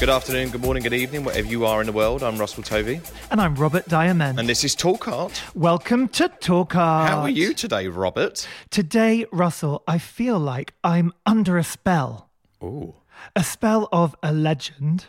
Good afternoon, good morning, good evening, wherever you are in the world. I'm Russell Tovey, And I'm Robert Diamond. and this is Talk Art. Welcome to Talk Art. How are you today, Robert? Today, Russell, I feel like I'm under a spell. Ooh. A spell of a legend.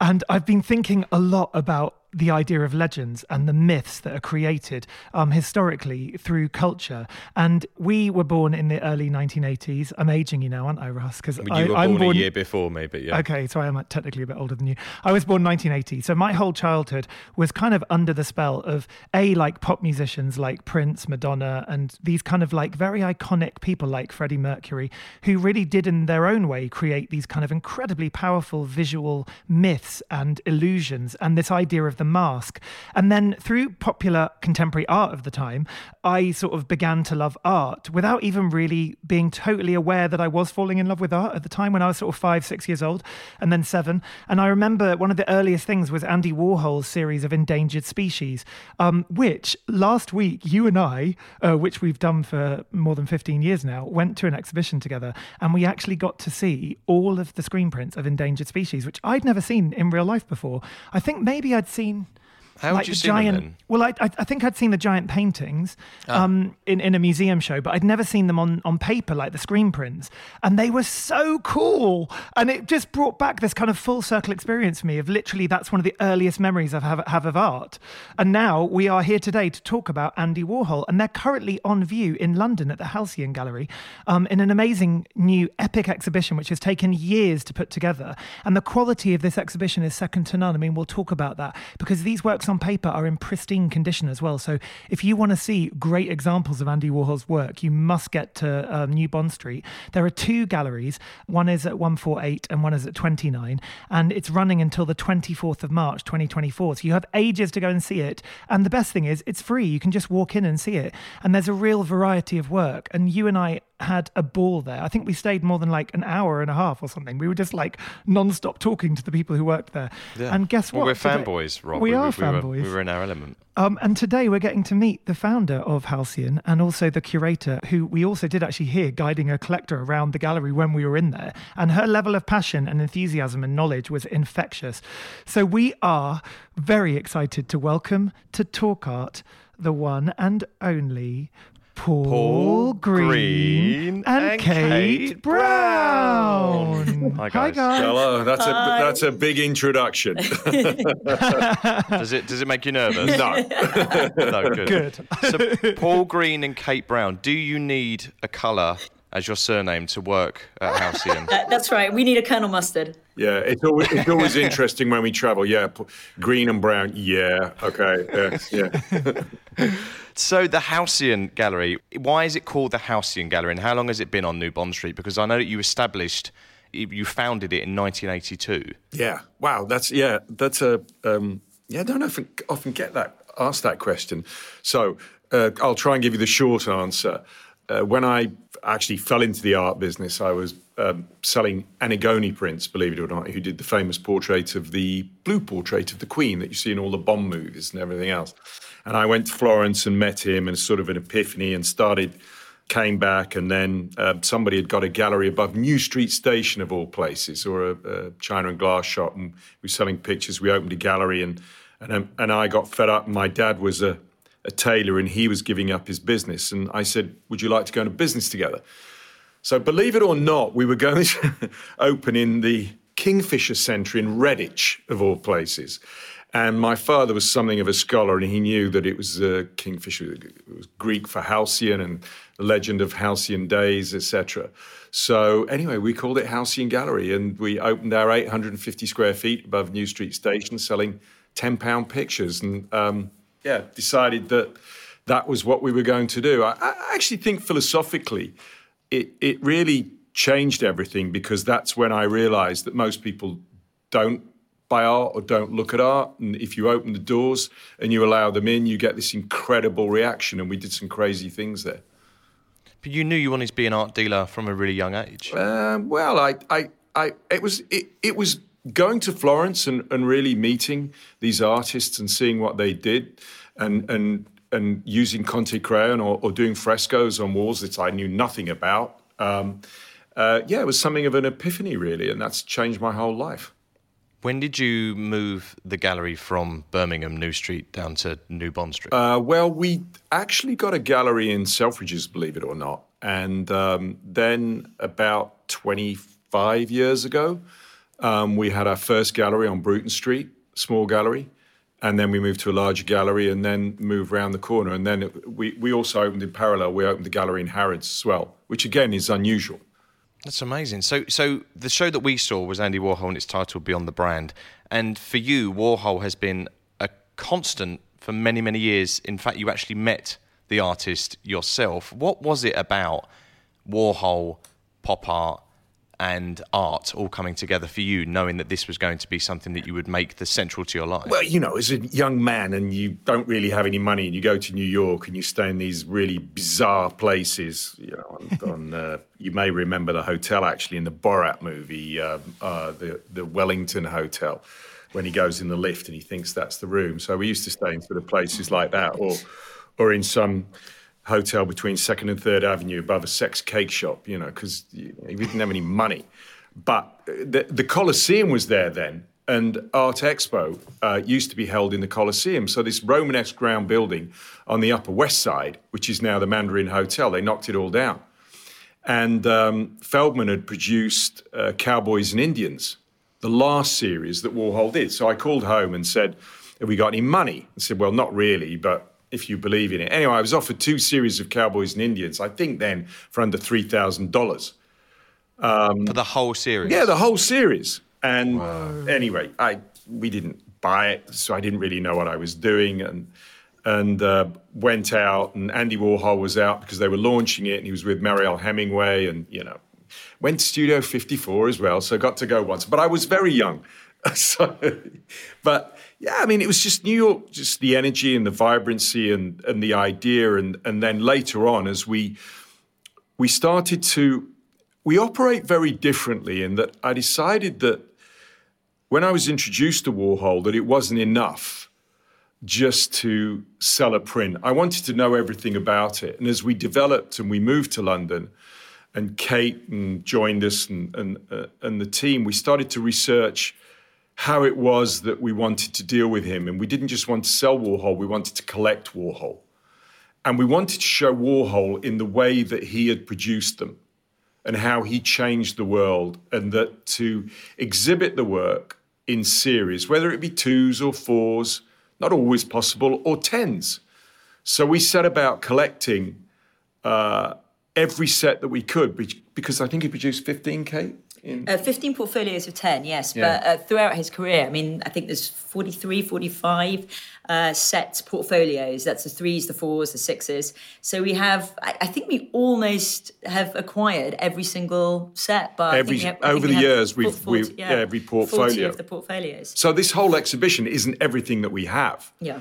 And I've been thinking a lot about the idea of legends and the myths that are created um, historically through culture. And we were born in the early 1980s. I'm aging you now, aren't I, Russ? Because You were born, a year before me, but yeah. Okay, so I am technically a bit older than you. I was born 1980, so my whole childhood was kind of under the spell of a like pop musicians like Prince, Madonna, and these kind of like very iconic people like Freddie Mercury, who really did in their own way create these kind of incredibly powerful visual myths and illusions, and this idea of the mask. And then through popular contemporary art of the time, I sort of began to love art without even really being totally aware that I was falling in love with art at the time when I was sort of five, six years old, and then seven. And I remember one of the earliest things was Andy Warhol's series of endangered species, um, which last week you and I, uh, which we've done for more than 15 years now, went to an exhibition together and we actually got to see all of the screen prints of endangered species, which I'd never seen in real life before. I think maybe I'd seen mean how would like you the see them giant. then? Well, I, I I think I'd seen the giant paintings Ah. um, in in a museum show, but I'd never seen them on on paper like the screen prints, and they were so cool. And it just brought back this kind of full circle experience for me of literally that's one of the earliest memories I have have of art. And now we are here today to talk about Andy Warhol, and they're currently on view in London at the Halcyon Gallery um, in an amazing new epic exhibition which has taken years to put together. And the quality of this exhibition is second to none. I mean, we'll talk about that because these works on paper are in pristine condition as well. So if you want to see great examples of Andy Warhol's work, you must get to um, New Bond Street. There are two galleries. One is at 148 and one is at 29. And it's running until the 24th of March, 2024. So you have ages to go and see it. And the best thing is, it's free. You can just walk in and see it. And there's a real variety of work. And you and I had a ball there. I think we stayed more than like an hour and a half or something. We were just like non-stop talking to the people who worked there. Yeah. And guess Well, what? we're Today- fanboys, Rob. We, are were, fanboys. We were, we were in our element. Um, and today we're getting to meet the founder of Halcyon and also the curator, who we also did actually hear guiding a collector around the gallery when we were in there. And her level of passion and enthusiasm and knowledge was infectious. So we are very excited to welcome to Talk Art the one and only Paul, Paul Green, Green and, and Kate, Kate Brown. Hi, guys. Hello, that's a that's a big introduction. Does it does it make you nervous? no, no, good. Good. So, Paul Green and Kate Brown, do you need a colour as your surname to work at Halcyon? That's right. We need a Colonel Mustard. yeah, it's always it's always interesting when we travel. Yeah, p- green and brown. Yeah, okay, yes, yeah. So the Halcyon Gallery, why is it called the Halcyon Gallery and how long has it been on New Bond Street? Because I know that you established, you- you founded it in 1982. Yeah. Wow. That's yeah. That's a um, yeah. I don't often often get that asked that question. So uh, I'll try and give you the short answer. Uh, when I actually fell into the art business, I was um, selling Annigoni prints, believe it or not, who did the famous portrait of the blue portrait of the Queen that you see in all the Bond movies and everything else. And I went to Florence and met him, and sort of an epiphany, and started came back, and then um, somebody had got a gallery above New Street Station, of all places, or a, a China and glass shop, and we were selling pictures. We opened a gallery, and and um, and I got fed up. My dad was a, a tailor, and he was giving up his business, and I said, "Would you like to go into business together?" So, believe it or not, we were going to open in the Kingfisher Centre in Redditch, of all places. And my father was something of a scholar, and he knew that it was uh, Kingfisher, it was Greek for halcyon and the legend of halcyon days, etc. So, anyway, we called it Halcyon Gallery, and we opened our 850 square feet above New Street Station, selling 10 pound pictures. And um, yeah, decided that that was what we were going to do. I, I actually think philosophically, it, it really changed everything because that's when I realized that most people don't buy art or don't look at art. And if you open the doors and you allow them in, you get this incredible reaction. And we did some crazy things there. But you knew you wanted to be an art dealer from a really young age. Um, well, I, I, I, it was, it, it was going to Florence and, and really meeting these artists and seeing what they did, and and and using Conte crayon or, or doing frescoes on walls that I knew nothing about. Um, uh, yeah, it was something of an epiphany, really, and that's changed my whole life. When did you move the gallery from Birmingham New Street down to New Bond Street? Uh, well, we actually got a gallery in Selfridges, believe it or not. And um, then about 25 years ago, um, we had our first gallery on Bruton Street, small gallery. And then we moved to a larger gallery and then moved around the corner. And then it, we, we also opened in parallel, we opened a gallery in Harrods as well, which again is unusual. That's amazing. So, so the show that we saw was Andy Warhol, and it's titled Beyond the Brand. And for you, Warhol has been a constant for many, many years. In fact, you actually met the artist yourself. What was it about Warhol, pop art, and art all coming together for you, knowing that this was going to be something that you would make the central to your life? Well, you know, as a young man and you don't really have any money and you go to New York and you stay in these really bizarre places, you know, on, on uh, you may remember the hotel actually in the Borat movie, uh, uh, the, the Wellington Hotel, when he goes in the lift and he thinks that's the room. So we used to stay in sort of places like that or, or in some hotel between Second and Third Avenue above a sex cake shop, you know, because we didn't have any money. But the, the Colosseum was there then, and Art Expo uh, used to be held in the Colosseum. So this Romanesque ground building on the Upper West Side, which is now the Mandarin Hotel, they knocked it all down. And um, Feldman had produced uh, Cowboys and Indians, the last series that Warhol did. So I called home and said, "Have we got any money?" I said, "Well, not really, but." If you believe in it. Anyway, I was offered two series of Cowboys and Indians, I think then for under $3,000. Um, for the whole series? Yeah, the whole series. And Whoa. anyway, I we didn't buy it, so I didn't really know what I was doing. And and uh, went out, and Andy Warhol was out because they were launching it, and he was with Mariel Hemingway, and you know, went to Studio 54 as well, so got to go once. But I was very young, so, but yeah, I mean, it was just New York, just the energy and the vibrancy and and the idea, and and then later on, as we we started to we operate very differently in that I decided that when I was introduced to Warhol that it wasn't enough just to sell a print. I wanted to know everything about it, and as we developed and we moved to London, and Kate and joined us and and uh, and the team, we started to research how it was that we wanted to deal with him. And we didn't just want to sell Warhol, we wanted to collect Warhol. And we wanted to show Warhol in the way that he had produced them and how he changed the world, and that to exhibit the work in series, whether it be twos or fours, not always possible, or tens. So we set about collecting uh, every set that we could because I think he produced 15, Kate? In? Uh, 15 portfolios of 10, yes. Yeah. But uh, throughout his career, I mean, I think there's 43, 45 uh, sets portfolios. That's the threes, the fours, the sixes. So we have, I, I think we almost have acquired every single set. But every, have, over the years, we've, 40, we've yeah, every portfolio. 40 of the portfolios. So this whole exhibition isn't everything that we have. Yeah.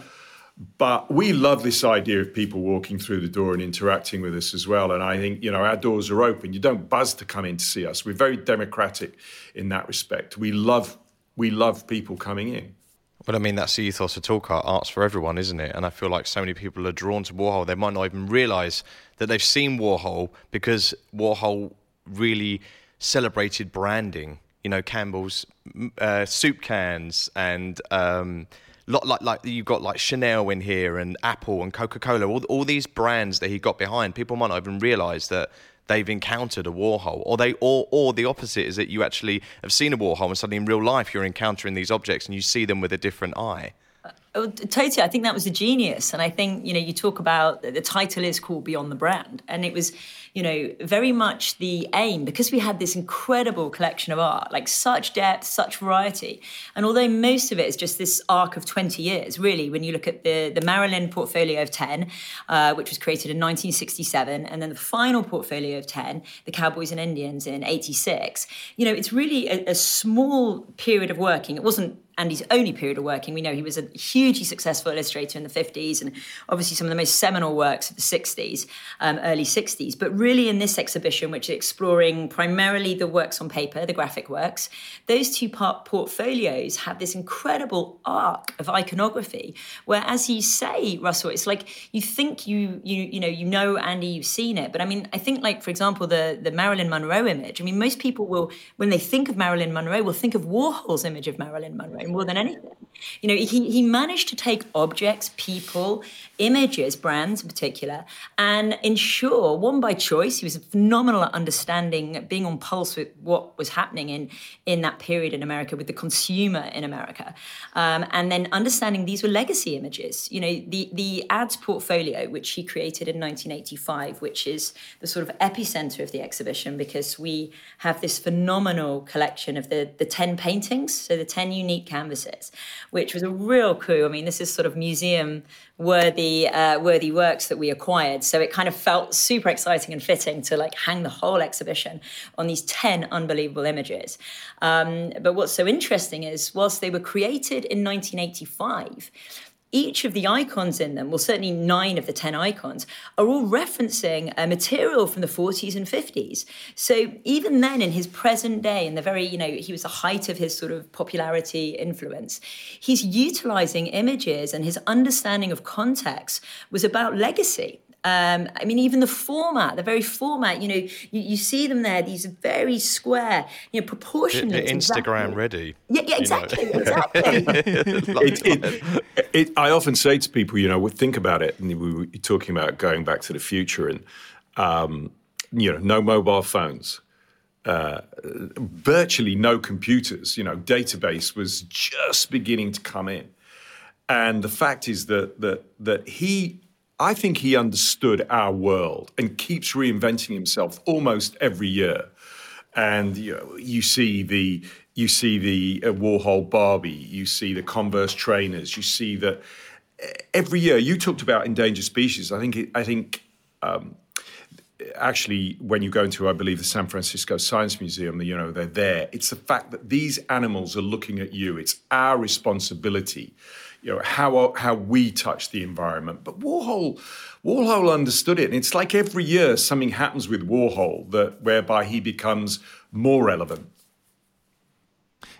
But we love this idea of people walking through the door and interacting with us as well. And I think, you know, our doors are open. You don't buzz to come in to see us. We're very democratic in that respect. We love we love people coming in. But I mean, that's the ethos of Talk Art. Art's for everyone, isn't it? And I feel like so many people are drawn to Warhol. They might not even realise that they've seen Warhol because Warhol really celebrated branding. You know, Campbell's uh, soup cans and um, lot like like you've got like Chanel in here and Apple and Coca Cola, all all these brands that he got behind. People might not even realise that they've encountered a Warhol, or they or or the opposite is that you actually have seen a Warhol and suddenly in real life you're encountering these objects and you see them with a different eye. Uh, oh, totally. I think that was a genius. And I think, you know, you talk about the title is called Beyond the Brand. And it was, you know, very much the aim because we had this incredible collection of art, like such depth, such variety. And although most of it is just this arc of 20 years, really, when you look at the, the Marilyn portfolio of 10, uh, which was created in 1967, and then the final portfolio of 10, the Cowboys and Indians in 86, you know, it's really a, a small period of working. It wasn't Andy's only period of working. We know he was a hugely successful illustrator in the 50s and obviously some of the most seminal works of the 60s, um, early 60s. But really, in this exhibition, which is exploring primarily the works on paper, the graphic works, those two part portfolios have this incredible arc of iconography where, as you say, Russell, it's like you think you you you know you know Andy, you've seen it, but I mean, I think like for example the the Marilyn Monroe image. I mean, most people will when they think of Marilyn Monroe, will think of Warhol's image of Marilyn Monroe more than anything. You know, he, he managed to take objects, people, images, brands in particular, and ensure, one by choice, he was phenomenal at understanding, being on pulse with what was happening in, in that period in America with the consumer in America. Um, and then understanding these were legacy images. You know, the, the ads portfolio, which he created in 1985, which is the sort of epicenter of the exhibition because we have this phenomenal collection of the, the 10 paintings, so the 10 unique canvases, which was a real coup. I mean, this is sort of museum worthy uh, worthy works that we acquired. So it kind of felt super exciting and fitting to like hang the whole exhibition on these 10 unbelievable images. Um, but what's so interesting is whilst they were created in 1985, each of the icons in them, well, certainly nine of the 10 icons, are all referencing a material from the 40s and 50s. So even then, in his present day, in the very, you know, he was the height of his sort of popularity influence, he's utilizing images and his understanding of context was about legacy. Um, I mean, even the format, the very format, you know, you, you see them there, these very square, you know, proportionate. Instagram exactly. ready. Yeah, yeah exactly, exactly. it, it, it, I often say to people, you know, think about it, and we were talking about going back to the future and, um, you know, no mobile phones. Uh, virtually no computers. You know, database was just beginning to come in, and the fact is that that that he I think he understood our world and keeps reinventing himself almost every year. And you, know, you see the you see the uh, Warhol Barbie, you see the Converse trainers, you see that every year. You talked about endangered species. I think I think um, actually when you go into I believe the San Francisco Science Museum, you know they're there. It's the fact that these animals are looking at you. It's our responsibility you know how how we touch the environment. But Warhol Warhol understood it, and it's like every year something happens with Warhol that whereby he becomes more relevant.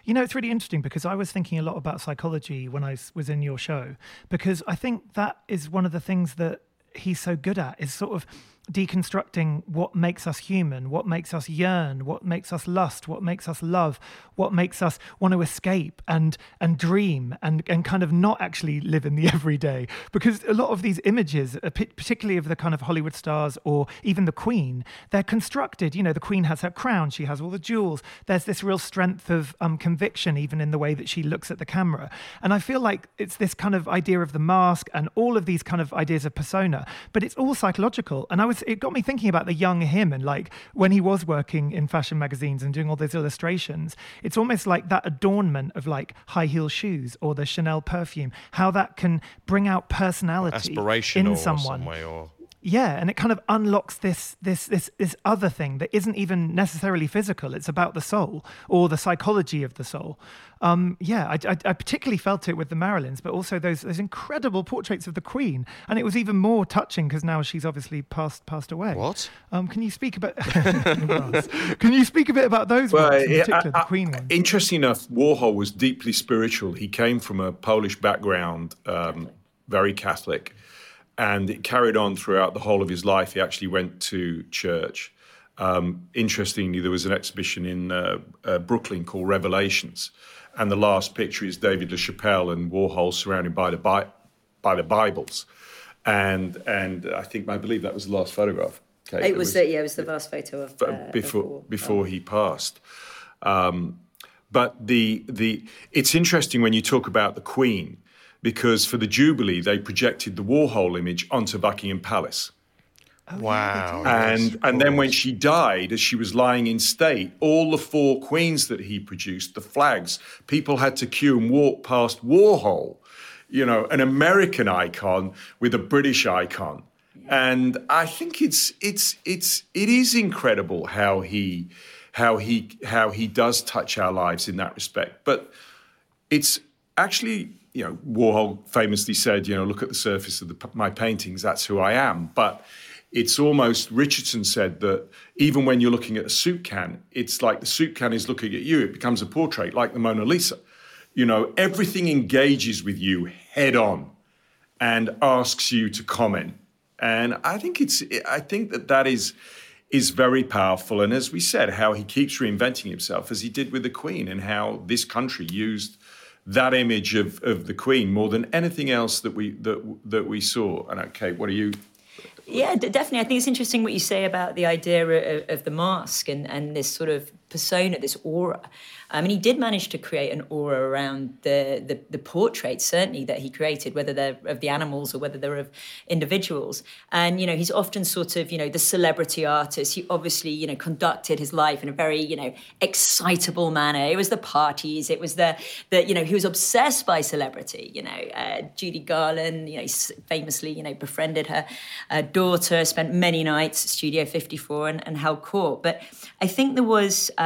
You know, it's really interesting because I was thinking a lot about psychology when I was in your show, because I think that is one of the things that he's so good at is sort of deconstructing what makes us human, what makes us yearn, what makes us lust, what makes us love, what makes us want to escape and and dream and and kind of not actually live in the everyday. Because a lot of these images, uh, particularly of the kind of Hollywood stars or even the Queen, they're constructed. You know, the Queen has her crown, she has all the jewels. There's this real strength of um, conviction, even in the way that she looks at the camera. And I feel like it's this kind of idea of the mask and all of these kind of ideas of persona, but it's all psychological. And I was was it got me thinking about the young him and like when he was working in fashion magazines and doing all those illustrations. It's almost like that adornment of like high heel shoes or the Chanel perfume. How that can bring out personality in someone. Some or yeah and it kind of unlocks this this this this other thing that isn't even necessarily physical. It's about the soul or the psychology of the soul. Um, yeah I, I, I, particularly felt it with the marilyns but also those those incredible portraits of the queen. And it was even more touching because now she's obviously passed passed away. What? Um, can you speak about can you speak a bit about those well, ones, in particular, I, the queen one interesting enough warhol was deeply spiritual. He came from a polish background um, very catholic and it carried on throughout the whole of his life. He actually went to church. Um, interestingly, there was an exhibition in uh, uh, Brooklyn called Revelations, and the last picture is David LaChapelle and Warhol surrounded by the Bi- by the Bibles, and and I think I believe that was the last photograph. Okay, it was, was the, yeah, it was the last photo of uh, before before he passed. Um, but the the it's interesting when you talk about the Queen because for the Jubilee, they projected the Warhol image onto Buckingham Palace. Oh, wow. Yeah, and and then when she died, as she was lying in state, all the four queens that he produced, the flags, people had to queue and walk past Warhol, you know, an American icon with a British icon. And I think it's it's it's it is incredible how he how he how he does touch our lives in that respect. But it's actually, you know, Warhol famously said, you know, look at the surface of the, my paintings, that's who I am. But it's almost, Richardson said that even when you're looking at a soup can, it's like the soup can is looking at you, it becomes a portrait, like the Mona Lisa. You know, everything engages with you head on and asks you to comment. And I think it's, I think that that is, is very powerful. And as we said, how he keeps reinventing himself, as he did with the Queen, and how this country used that image of, of the Queen more than anything else that we that that we saw. And uh, okay, what are you? Yeah, definitely. I think it's interesting what you say about the idea of, of the mask and, and this sort of persona, this aura. I mean, he did manage to create an aura around the, the, the portraits, certainly, that he created, whether they're of the animals or whether they're of individuals. And, you know, he's often sort of, you know, the celebrity artist. He obviously, you know, conducted his life in a very, you know, excitable manner. It was the parties, it was the, the you know, he was obsessed by celebrity. You know, uh, Judy Garland, you know, famously, you know, befriended her uh, daughter, spent many nights at Studio 54 and, and held court. But I think there was um,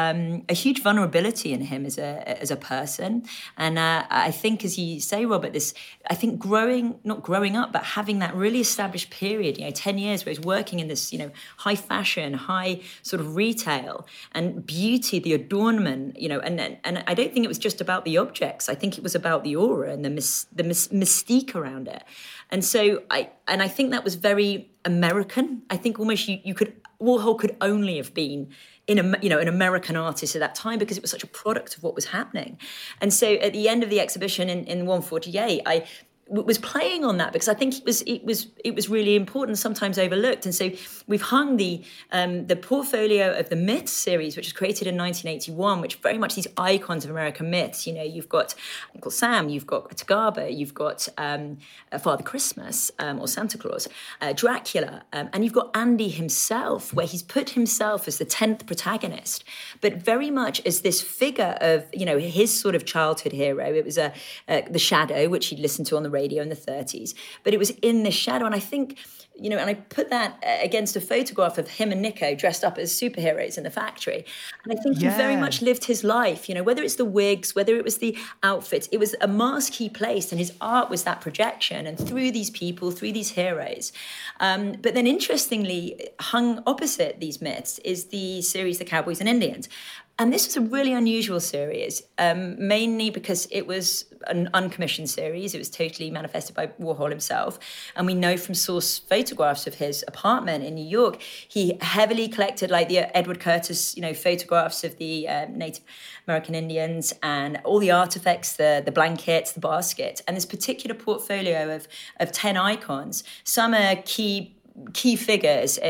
a huge vulnerability in him as a as a person. And uh, I think, as you say, Robert, this I think growing not growing up, but having that really established period, you know, ten years where he's working in this, you know, high fashion, high sort of retail and beauty, the adornment, you know, and and I don't think it was just about the objects. I think it was about the aura and the mis, the mis, mystique around it. And so I and I think that was very American. I think almost you, you could Warhol could only have been in a, you know an American artist at that time because it was such a product of what was happening. And so at the end of the exhibition in, in 148, I was playing on that because I think it was it was it was really important, sometimes overlooked. And so we've hung the um, the portfolio of the Myths series, which was created in 1981, which very much these icons of American myths. You know, you've got Uncle Sam, you've got Tagaba, you've got um, Father Christmas um, or Santa Claus, uh, Dracula, um, and you've got Andy himself, where he's put himself as the tenth protagonist, but very much as this figure of you know his sort of childhood hero. It was a uh, the Shadow, which he'd listened to on the radio in the 30s. But it was in the shadow. And I think, you know, and I put that uh, against a photograph of him and Nico dressed up as superheroes in the factory. And I think yeah. he very much lived his life, you know, whether it's the wigs, whether it was the outfits, it was a mask he placed, and his art was that projection. And through these people, through these heroes. Um, but then interestingly, hung opposite these myths is the series The Cowboys and Indians. And this was a really unusual series, um, mainly because it was an uncommissioned series. It was totally manifested by Warhol himself. And we know from source photographs of his apartment in New York, he heavily collected like the Edward Curtis, you know, photographs of the um, Native American Indians and all the artifacts, the, the blankets, the basket, and this particular portfolio of, of 10 icons. Some are key key figures uh,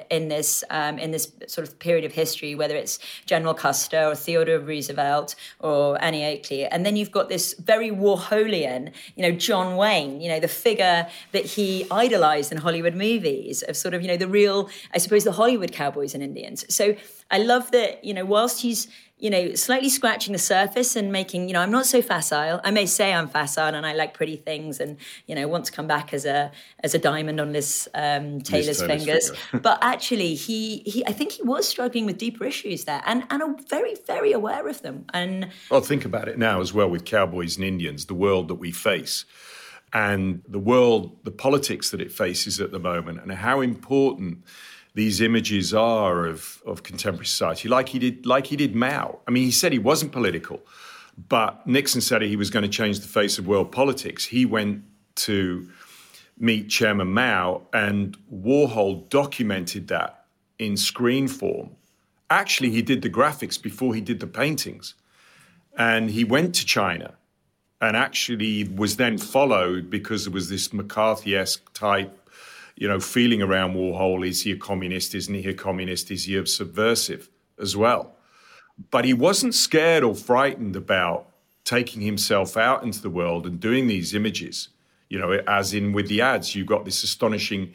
uh, in this um, in this sort of period of history, whether it's General Custer or Theodore Roosevelt or Annie Oakley, and then you've got this very Warholian, you know, John Wayne, you know, the figure that he idolized in Hollywood movies of sort of you know the real, I suppose, the Hollywood cowboys and Indians. So I love that you know whilst he's you know, slightly scratching the surface and making, you know, I'm not so facile. I may say I'm facile and I like pretty things and, you know, want to come back as a as a diamond on this um, Taylor's fingers. but actually, he he I think he was struggling with deeper issues there and and are very very aware of them. And well, think about it now as well with cowboys and Indians, the world that we face. And the world, the politics that it faces at the moment, and how important these images are of, of contemporary society, like he did, like he did Mao. I mean, he said he wasn't political, but Nixon said he was going to change the face of world politics. He went to meet Chairman Mao, and Warhol documented that in screen form. Actually, he did the graphics before he did the paintings, and he went to China, and actually was then followed because there was this McCarthy-esque type you know, feeling around Warhol is he a communist? Isn't he a communist? Is he a subversive as well? But he wasn't scared or frightened about taking himself out into the world and doing these images. You know, as in with the ads, you got this astonishing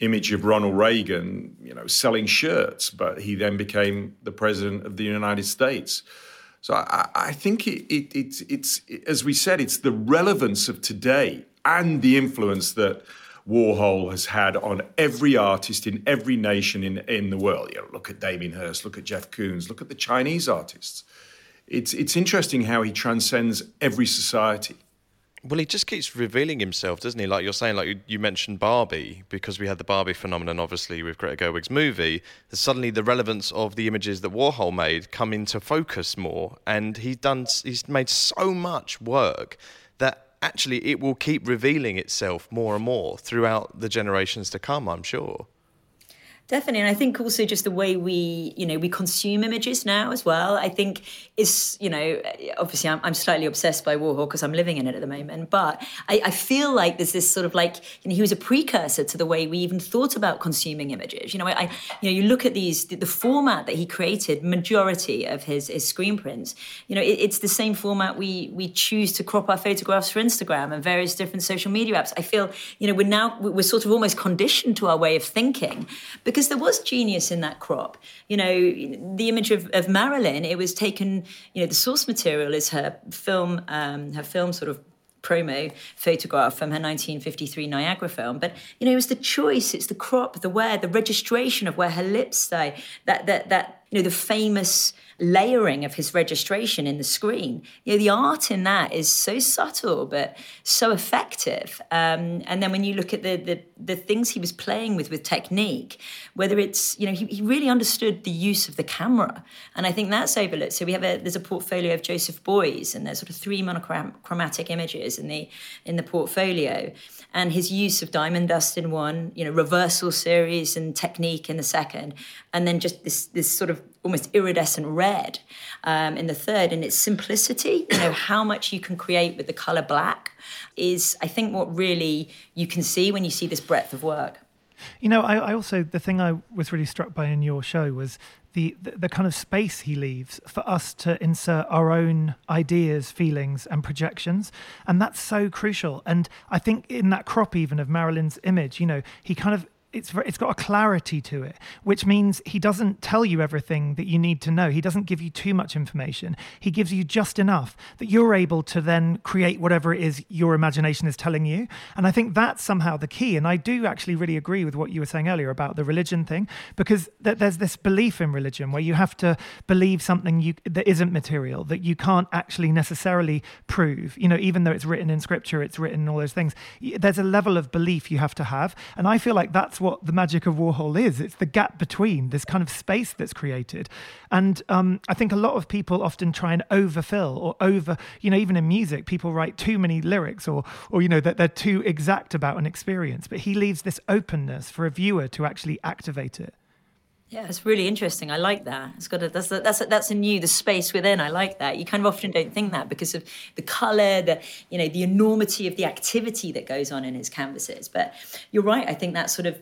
image of Ronald Reagan, you know, selling shirts, but he then became the president of the United States. So I, I think it, it, it, it's, as we said, it's the relevance of today and the influence that Warhol has had on every artist in every nation in, in the world. You know, look at Damien Hirst, look at Jeff Koons, look at the Chinese artists. it's it's interesting how he transcends every society. Well, he just keeps revealing himself, doesn't he? Like you're saying, like you mentioned Barbie, because we had the Barbie phenomenon, obviously, with Greta Gerwig's movie. Suddenly, the relevance of the images that Warhol made come into focus more, and he's done, he's made so much work that actually it will keep revealing itself more and more throughout the generations to come. I'm sure. Definitely, and I think also just the way we, you know, we consume images now as well. I think is, you know, obviously I'm, I'm slightly obsessed by Warhol because I'm living in it at the moment. But I, I, feel like there's this sort of like, you know, he was a precursor to the way we even thought about consuming images. You know, I, you know, you look at these, the, the format that he created, majority of his his screen prints. You know, it, it's the same format we we choose to crop our photographs for Instagram and various different social media apps. I feel, you know, we're now we're sort of almost conditioned to our way of thinking because because there was genius in that crop. You know, the image of, of Marilyn, it was taken, you know, the source material is her film, um, her film sort of promo photograph from her 1953 Niagara film. But you know, it was the choice, it's the crop, the wear, the registration of where her lips stay, that that that you know, the famous layering of his registration in the screen. You know, the art in that is so subtle but so effective. Um, and then when you look at the, the, the things he was playing with with technique, whether it's you know he, he really understood the use of the camera, and I think that's overlooked. So we have a there's a portfolio of Joseph Beuys, and there's sort of three monochromatic images in the in the portfolio, and his use of diamond dust in one, you know, reversal series and technique in the second, and then just this this sort of almost iridescent red um, in the third. And its simplicity, you know, how much you can create with the color black is, I think, what really you can see when you see this breadth of work. You know, I, I also the thing I was really struck by in your show was the, the, the kind of space he leaves for us to insert our own ideas, feelings, and projections, and that's so crucial. And I think in that crop even of Marilyn's image, you know, he kind of it's it's got a clarity to it, which means he doesn't tell you everything that you need to know. He doesn't give you too much information. He gives you just enough that you're able to then create whatever it is your imagination is telling you. And I think that's somehow the key. And I do actually really agree with what you were saying earlier about the religion thing, because th- there's this belief in religion where you have to believe something you, that isn't material that you can't actually necessarily prove. You know, even though it's written in scripture, it's written in all those things. There's a level of belief you have to have, and I feel like that's what the magic of Warhol is. It's the gap between this kind of space that's created. And um, I think a lot of people often try and overfill or over, you know, even in music, people write too many lyrics or, or you know, that they're too exact about an experience. But he leaves this openness for a viewer to actually activate it. Yeah, it's really interesting. I like that. It's got a, that's a, that's a, that's a new the space within. I like that. You kind of often don't think that because of the color, the you know the enormity of the activity that goes on in his canvases. But you're right. I think that sort of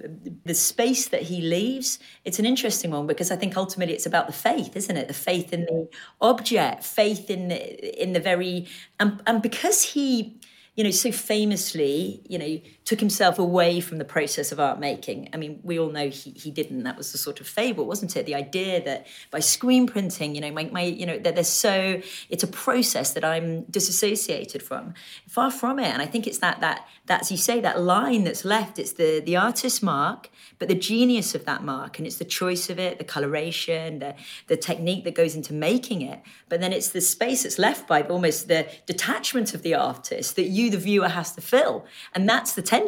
the space that he leaves. It's an interesting one because I think ultimately it's about the faith, isn't it? The faith in the object, faith in the in the very and and because he you know, so famously, you know, took himself away from the process of art making. I mean, we all know he, he didn't. That was the sort of fable, wasn't it? The idea that by screen printing, you know, my, my you know, that there's so it's a process that I'm disassociated from. Far from it. And I think it's that that that you say, that line that's left, it's the the artist's mark, but the genius of that mark, and it's the choice of it, the coloration, the the technique that goes into making it. But then it's the space that's left by almost the detachment of the artist that you the viewer has to fill. And that's the.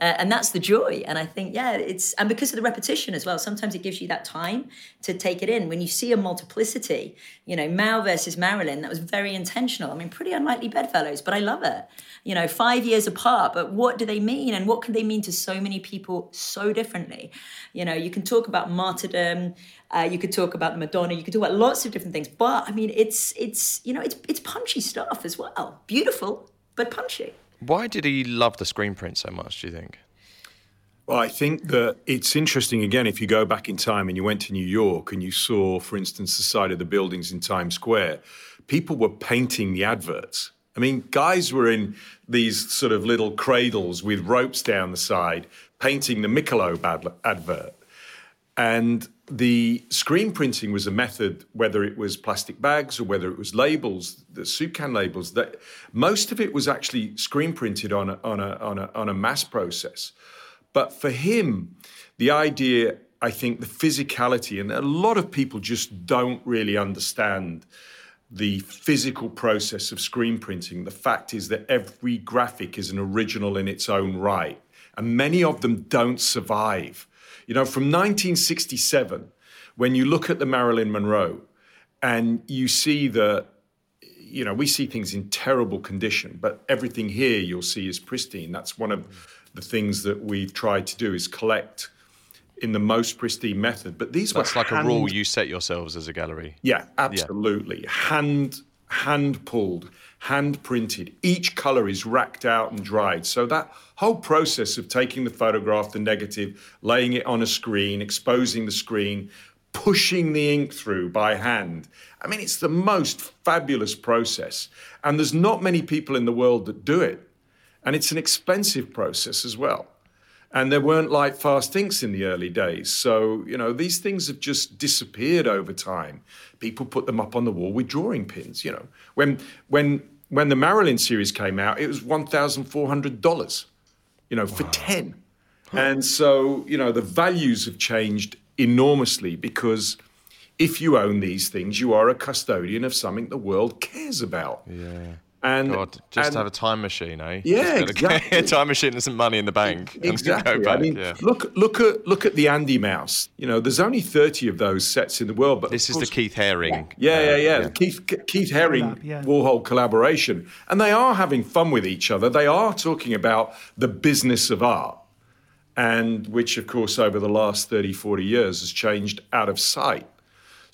Uh, and that's the joy. And I think, yeah, it's, and because of the repetition as well, sometimes it gives you that time to take it in. When you see a multiplicity, you know, Mao versus Marilyn, that was very intentional. I mean, pretty unlikely bedfellows, but I love it. You know, five years apart, but what do they mean? And what can they mean to so many people so differently? You know, you can talk about martyrdom, uh, you could talk about the Madonna, you could talk about lots of different things, but I mean, it's, it's, you know, it's, it's punchy stuff as well. Beautiful, but punchy. Why did he love the screen print so much, do you think? Well, I think that it's interesting again if you go back in time and you went to New York and you saw, for instance, the side of the buildings in Times Square, people were painting the adverts. I mean, guys were in these sort of little cradles with ropes down the side, painting the Michelob advert. And the screen printing was a method, whether it was plastic bags or whether it was labels, the soup can labels, that most of it was actually screen printed on a, on a, on a, on a mass process. But for him, the idea, I think, the physicality, and a lot of people just don't really understand the physical process of screen printing, the fact is that every graphic is an original in its own right, and many of them don't survive. You know, from 1967, when you look at the Marilyn Monroe and you see the you know, we see things in terrible condition, but everything here you'll see is pristine. That's one of the things that we've tried to do is collect in the most pristine method. But these That's were like hand- a rule you set yourselves as a gallery. Yeah, absolutely. Hand hand pulled, hand printed. Each color is racked out and dried. So that whole process of taking the photograph, the negative, laying it on a screen, exposing the screen, pushing the ink through by hand. I mean, it's the most fabulous process. And there's not many people in the world that do it. And it's an expensive process as well. And there weren't light fast inks in the early days. So, you know, these things have just disappeared over time. People put them up on the wall with drawing pins, you know. When when when the Marilyn series came out, it was $1,400, you know, for 10. And so, you know, the values have changed enormously because if you own these things, you are a custodian of something the world cares about. Yeah. And God, just and- have a time machine, eh? Yeah, Just gotta- exactly. a time machine and some money in the bank. and Exactly. Go back, I mean, yeah. look, look at look at the Andy Mouse. You know, there's only 30 of those sets in the world, but This of is the Keith Haring. Yeah, yeah, yeah. The Keith Keith Haring yeah. Warhol collaboration, and they are having fun with each other. They are talking about the business of art, and which, of course, over the last 30, 40 years has changed out of sight.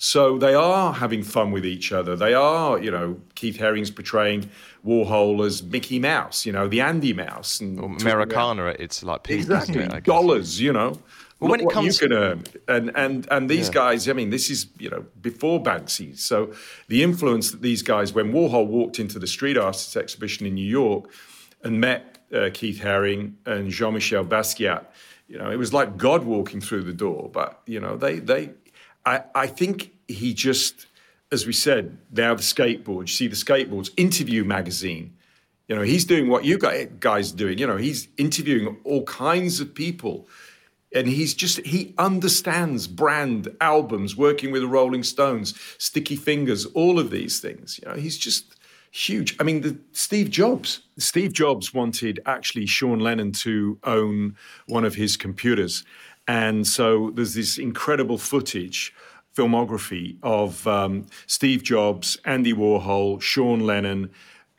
So they are having fun with each other. They are, you know, Keith Haring's portraying Warhol as Mickey Mouse, you know, the Andy Mouse, and about- Americana, it's like isn't Exactly, it, dollars. You know, Well, when it comes- you can earn, and and and these guys. I mean, this is you know before Banksy. So the influence that these guys, when Warhol walked into the street artists exhibition in New York, and met uh, Keith Haring and Jean-Michel Basquiat, you know, it was like God walking through the door. But you know, they they, I I think he just, as we said, now the skateboard. You see the skateboards. Interview magazine. You know, he's doing what you guys are doing. You know, he's interviewing all kinds of people. And he's just, he understands brand, albums, working with the Rolling Stones, Sticky Fingers, all of these things. You know, he's just huge. I mean, the, Steve Jobs. Steve Jobs wanted actually Sean Lennon to own one of his computers. And so there's this incredible footage filmography of um, Steve Jobs, Andy Warhol, Sean Lennon,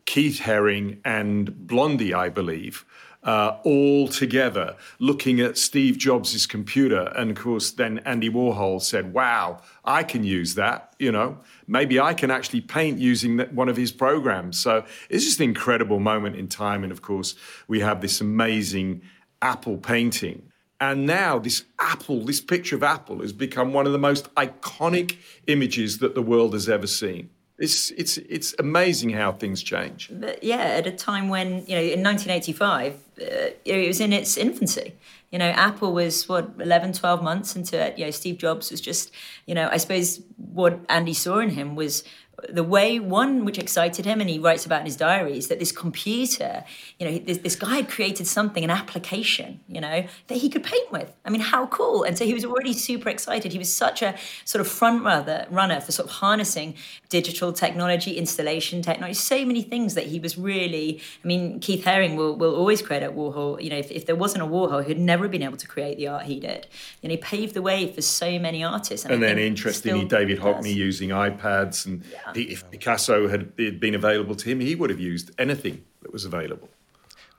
Keith Haring, and Blondie, I believe, uh, all together looking at Steve Jobs' computer. And of course, then Andy Warhol said, Wow, I can use that. You know, maybe I can actually paint using one of his programs. So it's just an incredible moment in time. And of course, we have this amazing Apple painting. And now this apple, this picture of Apple has become one of the most iconic images that the world has ever seen. It's, it's, it's amazing how things change. But yeah, at a time when, you know, in 1985, uh, it was in its infancy. You know, Apple was, what, 11, 12 months into it. You know, Steve Jobs was just, you know, I suppose what Andy saw in him was the way, one, which excited him, and he writes about in his diaries, that this computer, you know, this, this guy had created something, an application, you know, that he could paint with. I mean, how cool. And so he was already super excited. He was such a sort of front runner, runner for sort of harnessing digital technology, installation technology, so many things that he was really, I mean, Keith Haring will, will always credit Warhol. You know, if, if there wasn't a Warhol, he'd never been able to create the art he did. You know, he paved the way for so many artists. And I then, interestingly, David. Hockney using iPads, and if Picasso had had been available to him, he would have used anything that was available.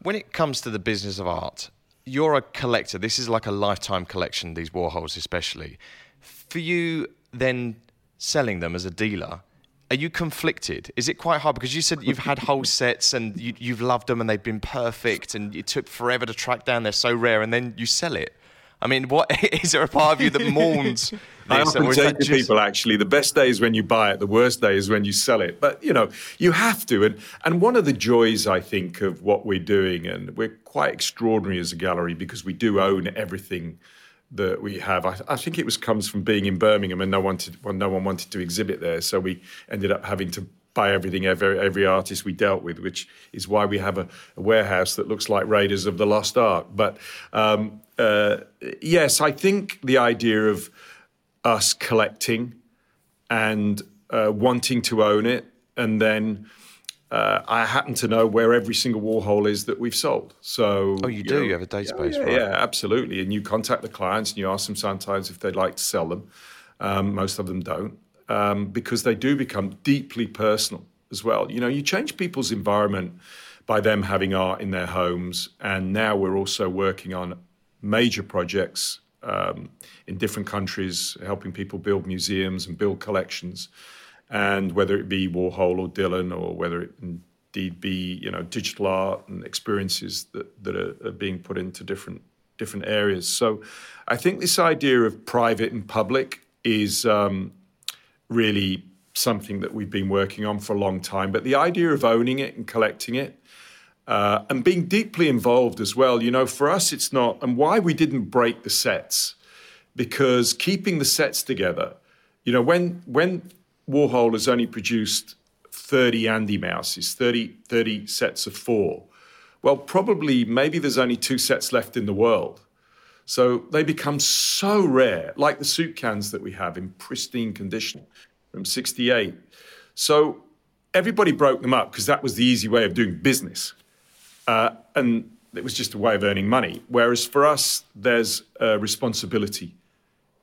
When it comes to the business of art, you're a collector. This is like a lifetime collection, these Warhols especially. For you, then selling them as a dealer, are you conflicted? Is it quite hard? Because you said you've had whole sets and you, you've loved them and they've been perfect and it took forever to track down. They're so rare and then you sell it. I mean, what is there a part of you that mourns this? I often say to just- people, actually, the best day is when you buy it. The worst day is when you sell it. But you know, you have to. And and one of the joys, I think, of what we're doing, and we're quite extraordinary as a gallery because we do own everything that we have. I, I think it was comes from being in Birmingham, and no one wanted, well, no one wanted to exhibit there, so we ended up having to buy everything every every artist we dealt with, which is why we have a, a warehouse that looks like Raiders of the Lost Ark. But um, uh, yes, I think the idea of us collecting and uh, wanting to own it and then uh, I happen to know where every single Warhol is that we've sold. So, oh, you, you do. Know, you have a database, yeah, right? Yeah, absolutely. And you contact the clients and you ask them sometimes if they'd like to sell them. Um, most of them don't um, because they do become deeply personal as well. You know, you change people's environment by them having art in their homes, and now we're also working on major projects um, in different countries, helping people build museums and build collections and whether it be Warhol or Dylan or whether it indeed be you know digital art and experiences that, that are, are being put into different different areas. So I think this idea of private and public is um, really something that we've been working on for a long time. But the idea of owning it and collecting it uh, and being deeply involved as well, you know, for us it's not, and why we didn't break the sets, because keeping the sets together, you know, when when Warhol has only produced 30 Andy Mouses, 30, 30 sets of four. Well, probably maybe there's only two sets left in the world. So they become so rare, like the soup cans that we have in pristine condition from 68. So everybody broke them up because that was the easy way of doing business. Uh, and it was just a way of earning money. Whereas for us, there's a responsibility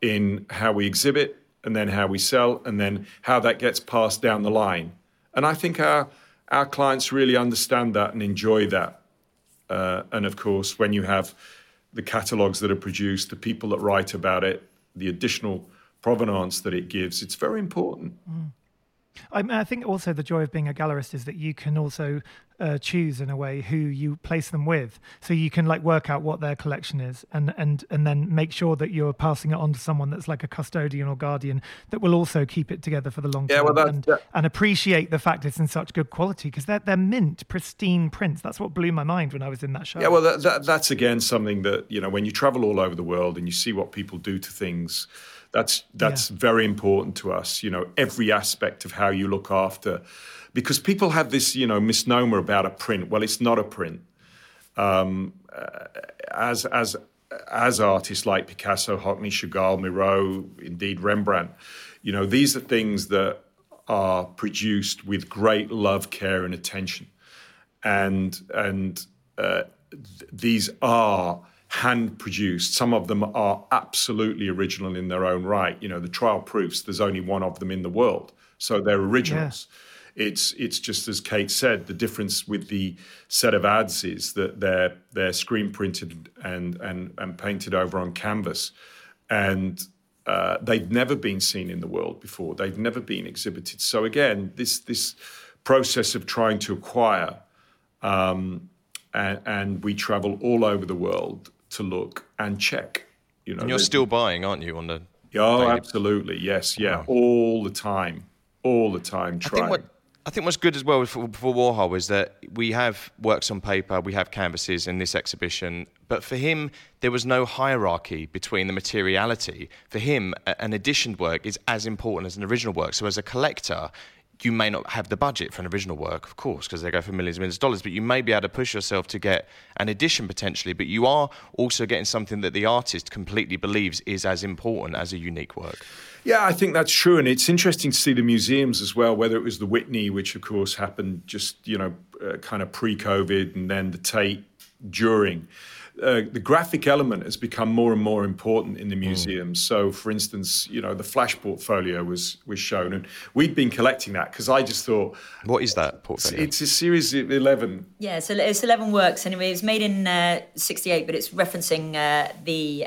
in how we exhibit, and then how we sell, and then how that gets passed down the line. And I think our our clients really understand that and enjoy that. Uh, and of course, when you have the catalogs that are produced, the people that write about it, the additional provenance that it gives, it's very important. Mm. I, mean, I, think also the joy of being a gallerist is that you can also uh, choose in a way who you place them with, so you can like work out what their collection is, and and and then make sure that you're passing it on to someone that's like a custodian or guardian that will also keep it together for the long yeah, term well, and, and appreciate the fact it's in such good quality because they're they're mint, pristine prints. That's what blew my mind when I was in that show. Yeah, well, that, that, that's again something that you know when you travel all over the world and you see what people do to things that's that's yeah. very important to us. You know, every aspect of how you look after, because people have this you know misnomer about a print. Well, it's not a print. Um, uh, as as as artists like Picasso, Hockney, Chagall, Miro, indeed Rembrandt, you know, these are things that are produced with great love, care, and attention, and and uh, th- these are hand produced. Some of them are absolutely original in their own right. You know, the trial proofs, there's only one of them in the world. So they're originals. Yeah. It's it's just as Kate said, the difference with the set of ads is that they're they're screen printed and and and painted over on canvas. And uh, they've never been seen in the world before. They've never been exhibited. So again, this this process of trying to acquire um, and, and, we travel all over the world to look and check. You know, and you're still buying, aren't you? On the oh, daily... absolutely, yes, yeah, wow. all the time, all the time. Trying. I think what I think what's good as well for, for Warhol is that we have works on paper, we have canvases in this exhibition, but for him there was no hierarchy between the materiality. For him, an editioned work is as important as an original work. So as a collector, you may not have the budget for an original work, of course, because they go for millions and millions of dollars, but you may be able to push yourself to get an edition potentially, but you are also getting something that the artist completely believes is as important as a unique work. Yeah, I think that's true. And it's interesting to see the museums as well, whether it was the Whitney, which of course happened just, you know, uh, kind of pre COVID, and then the Tate during uh, the graphic element has become more and more important in the hmm. museum. Mm. So, for instance, you know, the Flash portfolio was was shown, and we'd been collecting that because I just thought, what is that portfolio? It's, it's a series of eleven. Yeah, so it's eleven works. Anyway, it was made in '68, uh, but it's referencing uh, the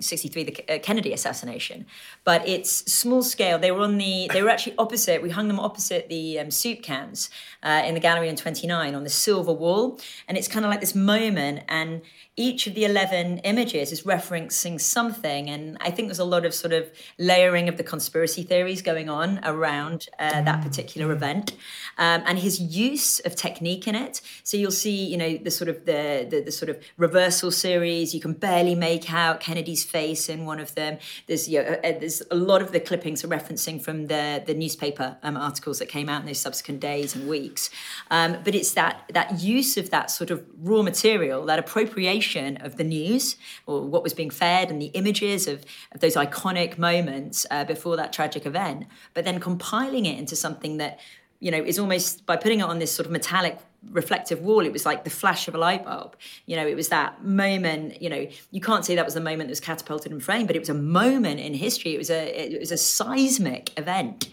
'63, um, the uh, Kennedy assassination. But it's small scale. They were on the. They were actually opposite. We hung them opposite the um, soup cans uh, in the gallery in 29 on the silver wall, and it's kind of like this moment and each of the 11 images is referencing something. And I think there's a lot of sort of layering of the conspiracy theories going on around uh, that particular event. Um, and his use of technique in it. So you'll see, you know, the sort of the, the, the sort of reversal series. You can barely make out Kennedy's face in one of them. There's you know, uh, there's a lot of the clippings are referencing from the the newspaper um, articles that came out in those subsequent days and weeks. Um, but it's that that use of that sort of raw material, that appropriation of the news or what was being fed and the images of, of those iconic moments uh, before that tragic event, but then compiling it into something that you know, is almost by putting it on this sort of metallic reflective wall it was like the flash of a light bulb. You know it was that moment you know you can't say that was the moment that was catapulted in frame but it was a moment in history. It was a it was a seismic event.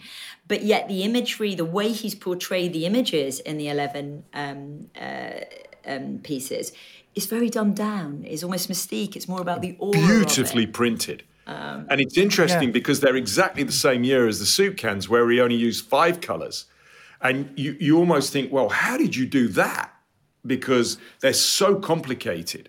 But yet the imagery the way he's portrayed the images in the 11 um, uh, um, pieces is very dumbed down It's almost mystique it's more about the aura beautifully printed um, and it's interesting yeah. because they're exactly the same year as the soup cans where he only used five colors and you, you almost think, well, how did you do that? Because they're so complicated.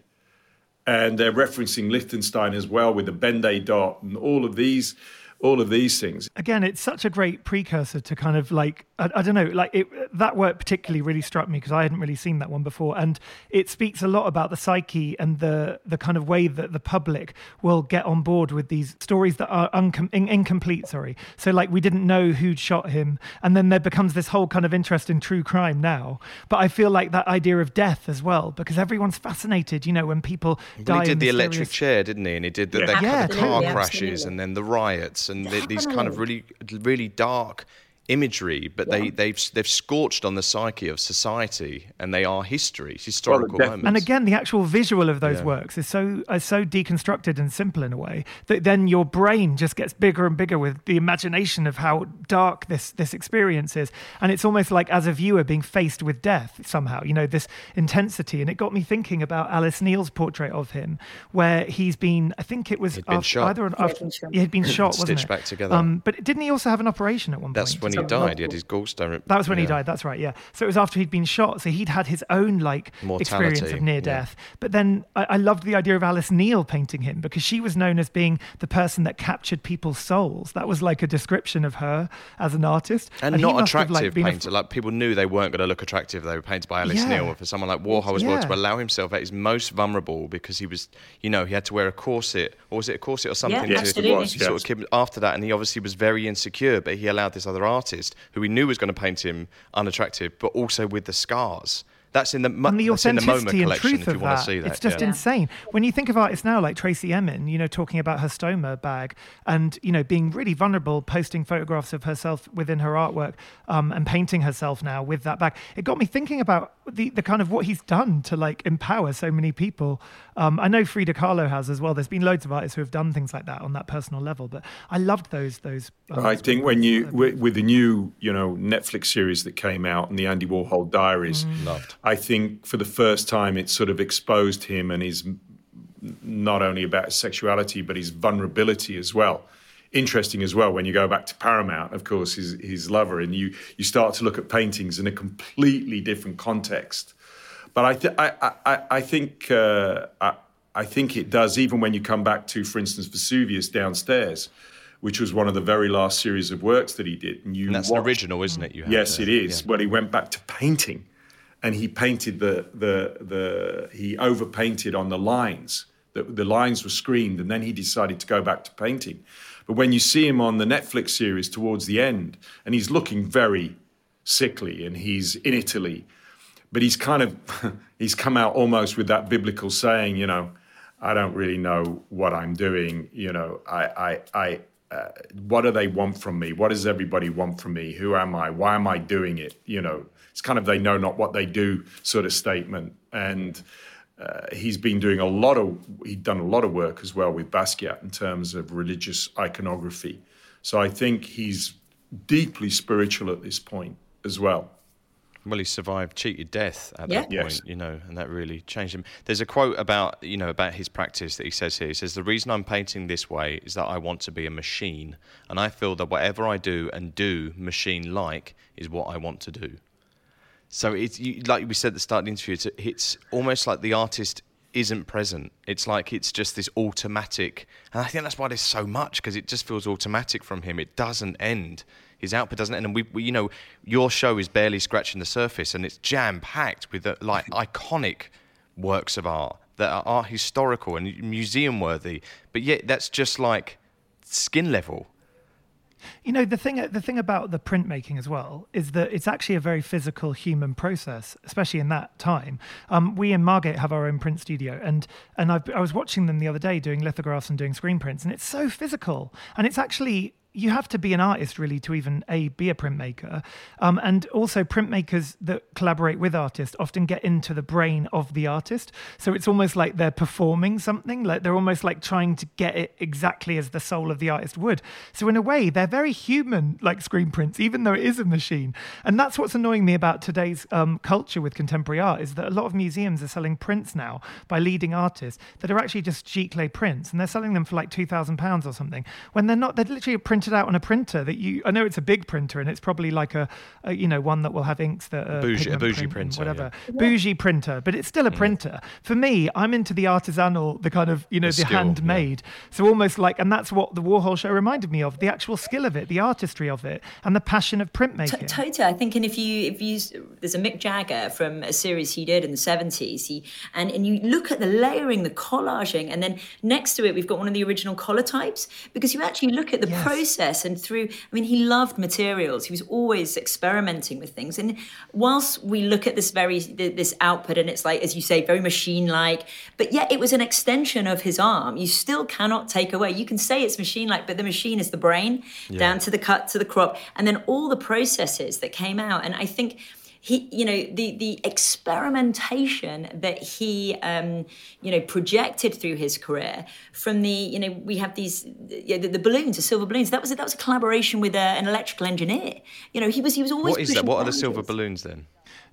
And they're referencing Lichtenstein as well with the Ben-Day dot and all of these all of these things. Again, it's such a great precursor to kind of like I, I don't know, like it, that work particularly really struck me because I hadn't really seen that one before, and it speaks a lot about the psyche and the the kind of way that the public will get on board with these stories that are uncom- in, incomplete. Sorry, so like we didn't know who'd shot him, and then there becomes this whole kind of interest in true crime now. But I feel like that idea of death as well, because everyone's fascinated, you know, when people but die. He did the mysterious... electric chair, didn't he? And he did the, yeah. the, yeah, the car crashes absolutely. and then the riots and the, these kind of really really dark imagery, but Yeah. they they've they've scorched on the psyche of society, and they are history, historical death- moments. And again, the actual visual of those Yeah. works is so is so deconstructed and simple in a way that then your brain just gets bigger and bigger with the imagination of how dark this this experience is, and it's almost like as a viewer being faced with death somehow. You know this intensity, and it got me thinking about Alice Neel's portrait of him, where he's been. I think it was He'd been after- shot. either an, after, he had been shot, wasn't Stitched it? back together. Um, but didn't he also have an operation at one That's point? when he So died. He had his gallstone. That was when he died. That's right. Yeah. So it was after he'd been shot. So he'd had his own like experience of near yeah. death. But then I, I loved the idea of Alice Neel painting him because she was known as being the person that captured people's souls. That was like a description of her as an artist. And, he not must have, attractive like, been a- painter. Like people knew they weren't going to look attractive. They were painted by Alice Yeah. Neel. For someone like Warhol as well to allow himself at his most vulnerable because he was, you know, he had to wear a corset or was it a corset or something? Yes, to absolutely. it was, sort of keep after that. And he obviously was very insecure, but he allowed this other artist who he knew was going to paint him unattractive, but also with the scars. That's in the mo- and the that's in the MoMA authenticity and truth if you of want that, to see that. it's just yeah. insane. When you think of artists now, like Tracey Emin, you know, talking about her stoma bag and you know being really vulnerable, posting photographs of herself within her artwork um, and painting herself now with that bag, it got me thinking about the the kind of what he's done to like empower so many people. Um, I know Frida Kahlo has as well. There's been loads of artists who have done things like that on that personal level, but I loved those those. um, I think when you with, with the new you know Netflix series that came out and the Andy Warhol Diaries, Mm. Loved. I think for the first time it sort of exposed him and his not only about his sexuality but his vulnerability as well. Interesting as well when you go back to Paramount, of course, his his lover, and you you start to look at paintings in a completely different context. But I th- I, I, I- think uh, I, I think it does even when you come back to, for instance, Vesuvius downstairs, which was one of the very last series of works that he did. And you And that's original, isn't it? You have Yes, there? it is. Yeah. Well, he went back to painting, and he painted the the the he overpainted on the lines. The, the lines were screened, and then he decided to go back to painting. But when you see him on the Netflix series towards the end, and he's looking very sickly, and he's in Italy, but he's kind of he's come out almost with that biblical saying, you know, I don't really know what I'm doing. You know, I I I. Uh, what do they want from me? What does everybody want from me? Who am I? Why am I doing it? You know, it's kind of they know not what they do sort of statement. And uh, he's been doing a lot of he'd done a lot of work as well with Basquiat in terms of religious iconography. So I think he's deeply spiritual at this point as well. Well, he survived cheated death at Yeah. that point, Yes. you know, and that really changed him. There's a quote about, you know, about his practice that he says here. He says, "The reason I'm painting this way is that I want to be a machine, and I feel that whatever I do and do machine-like is what I want to do." So it's you, like we said at the start of the interview. It's, it's almost like the artist isn't present. It's like it's just this automatic, and I think that's why there's so much because it just feels automatic from him. It doesn't end. His output doesn't end, and we, we you know, your show is barely scratching the surface, and it's jam packed with uh, like iconic works of art that are, are historical and museum worthy, but yet that's just like skin level. You know the thing the thing about the printmaking as well is that it's actually a very physical human process, especially in that time. Um, we in Margate have our own print studio, and and I've, I was watching them the other day doing lithographs and doing screen prints, and it's so physical, and it's actually you have to be an artist really to even a be a printmaker, um, and also printmakers that collaborate with artists often get into the brain of the artist. So it's almost like they're performing something, like they're almost like trying to get it exactly as the soul of the artist would. So in a way, they're very human, like screen prints, even though it is a machine. And that's what's annoying me about today's um, culture with contemporary art is that a lot of museums are selling prints now by leading artists that are actually just giclée prints, and they're selling them for like two thousand pounds or something when they're not. They're literally printed out on a printer that you. I know it's a big printer, and it's probably like a, a you know one that will have inks that are Bougie- a bougie print printer, whatever yeah. bougie printer, but it's still a mm. printer. For me, I'm into the artisanal, the kind of you know The the, skill, handmade. So almost like, and that's what the Warhol show reminded me of: the actual skill of it, the artistry of it, and the passion of printmaking. T- Totally, I think, and if you if you there's a Mick Jagger from a series he did in the seventies, he and and you look at the layering, the collaging, and then next to it we've got one of the original collar types because you actually look at the Yes. process and through. I mean, he loved materials. He was always experimenting with things, and whilst we look at this very this output and it's like as you say very machine like, but yet it was an extension of his arm. You still cannot take away. You can say it's machine like, but the machine is the brain down to the cut to the crop, and then all the processes that came out. And I think he, you know, the the experimentation that he, um, you know, projected through his career from the, you know, we have these, yeah, the, the balloons, the silver balloons. That was a, that was a collaboration with uh, an electrical engineer. You know, he was he was always. What is that? What are the silver balloons then?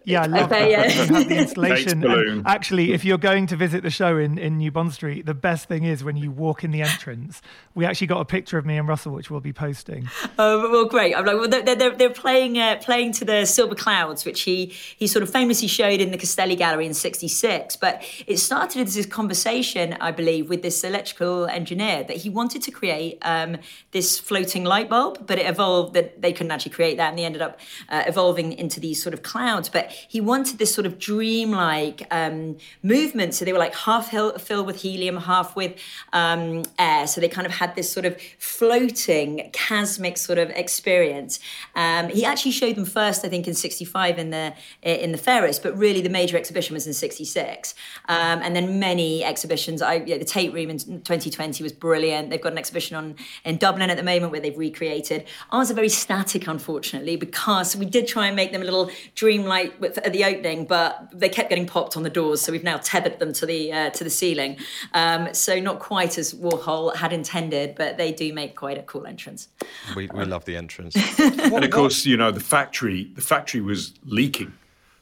Yeah, I love Okay, that. yeah. You have the installation. Kate's And balloon. actually, if you're going to visit the show in, in New Bond Street, the best thing is when you walk in the entrance. We actually got a picture of me and Russell, which we'll be posting. Oh, well, great. I'm like, well, they're, they're, they're playing uh, playing to the Silver Clouds, which he he sort of famously showed in the Castelli Gallery in '66. But it started as this conversation, I believe, with this electrical engineer that he wanted to create um, this floating light bulb, but it evolved that they couldn't actually create that, and they ended up uh, evolving into these sort of clouds. But he wanted this sort of dreamlike um, movement, so they were like half filled with helium, half with um, air. So they kind of had this sort of floating, chasmic sort of experience. Um, he actually showed them first, I think, in '65 in the in the Ferus, but really the major exhibition was in '66, um, and then many exhibitions. I yeah, the Tate Room in 2020 was brilliant. They've got an exhibition on in Dublin at the moment where they've recreated. Ours are very static, unfortunately, because we did try and make them a little dreamlike with- at the opening, but they kept getting popped on the doors, so we've now tethered them to the uh, to the ceiling. Um, so not quite as Warhol had intended, but they do make quite a cool entrance. We, we love the entrance. and of course, you know the factory. The factory was leaking,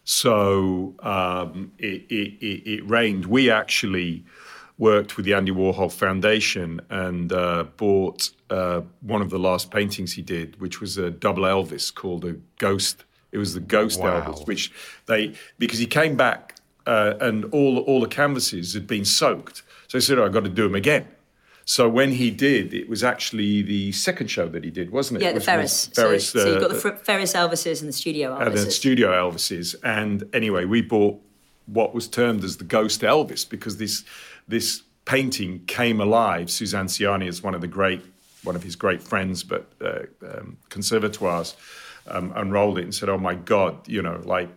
so um, it, it, it, it rained. We actually worked with the Andy Warhol Foundation and uh, bought uh, one of the last paintings he did, which was a double Elvis called a Ghost. It was the Ghost Wow. Elvis, which they because he came back uh, and all all the canvases had been soaked. So he said, oh, "I've got to do them again." So when he did, it was actually the second show that he did, wasn't it? Yeah, the was- Ferus. Ferus so, so you've got uh, the Ferus Elvises and the studio Elvises. and then studio Elvises. And anyway, we bought what was termed as the ghost Elvis because this this painting came alive. Suzanne Ciani is one of the great, one of his great friends, but uh, um, conservatoires um, unrolled it and said, "Oh my God, you know, like."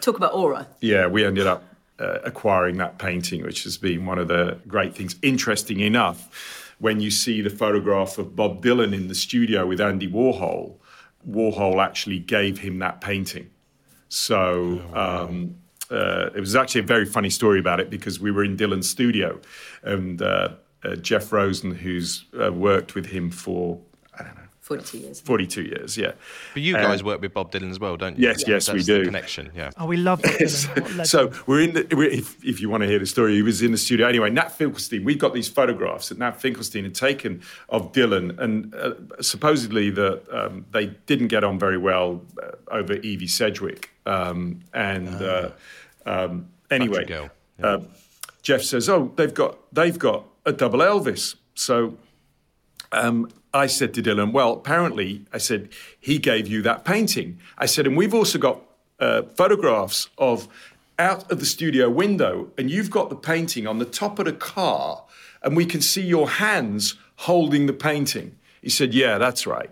Talk about aura. yeah, we ended up uh, acquiring that painting, which has been one of the great things. Interesting enough, when you see the photograph of Bob Dylan in the studio with Andy Warhol, Warhol actually gave him that painting. So um, uh, it was actually a very funny story about it because we were in Dylan's studio and uh, uh, Jeff Rosen, who's uh, worked with him for, I don't know, 42 years. 42 years, yeah. But you guys work with Bob Dylan as well, don't you? Yes, yes, we do. The connection, yeah. Oh, we love Bob Dylan. What. So we're in the. We're, if, if you want to hear the story, he was in the studio anyway. Nat Finkelstein. we've got these photographs that Nat Finkelstein had taken of Dylan, and uh, supposedly that um, they didn't get on very well uh, over Edie Sedgwick. Um, and uh, um, anyway, girl, uh, Jeff says, "Oh, they've got they've got a double Elvis." So um, I said to Dylan, well, apparently, I said, he gave you that painting. I said, and we've also got uh, photographs of out of the studio window, and you've got the painting on the top of the car, and we can see your hands holding the painting. He said, yeah, that's right.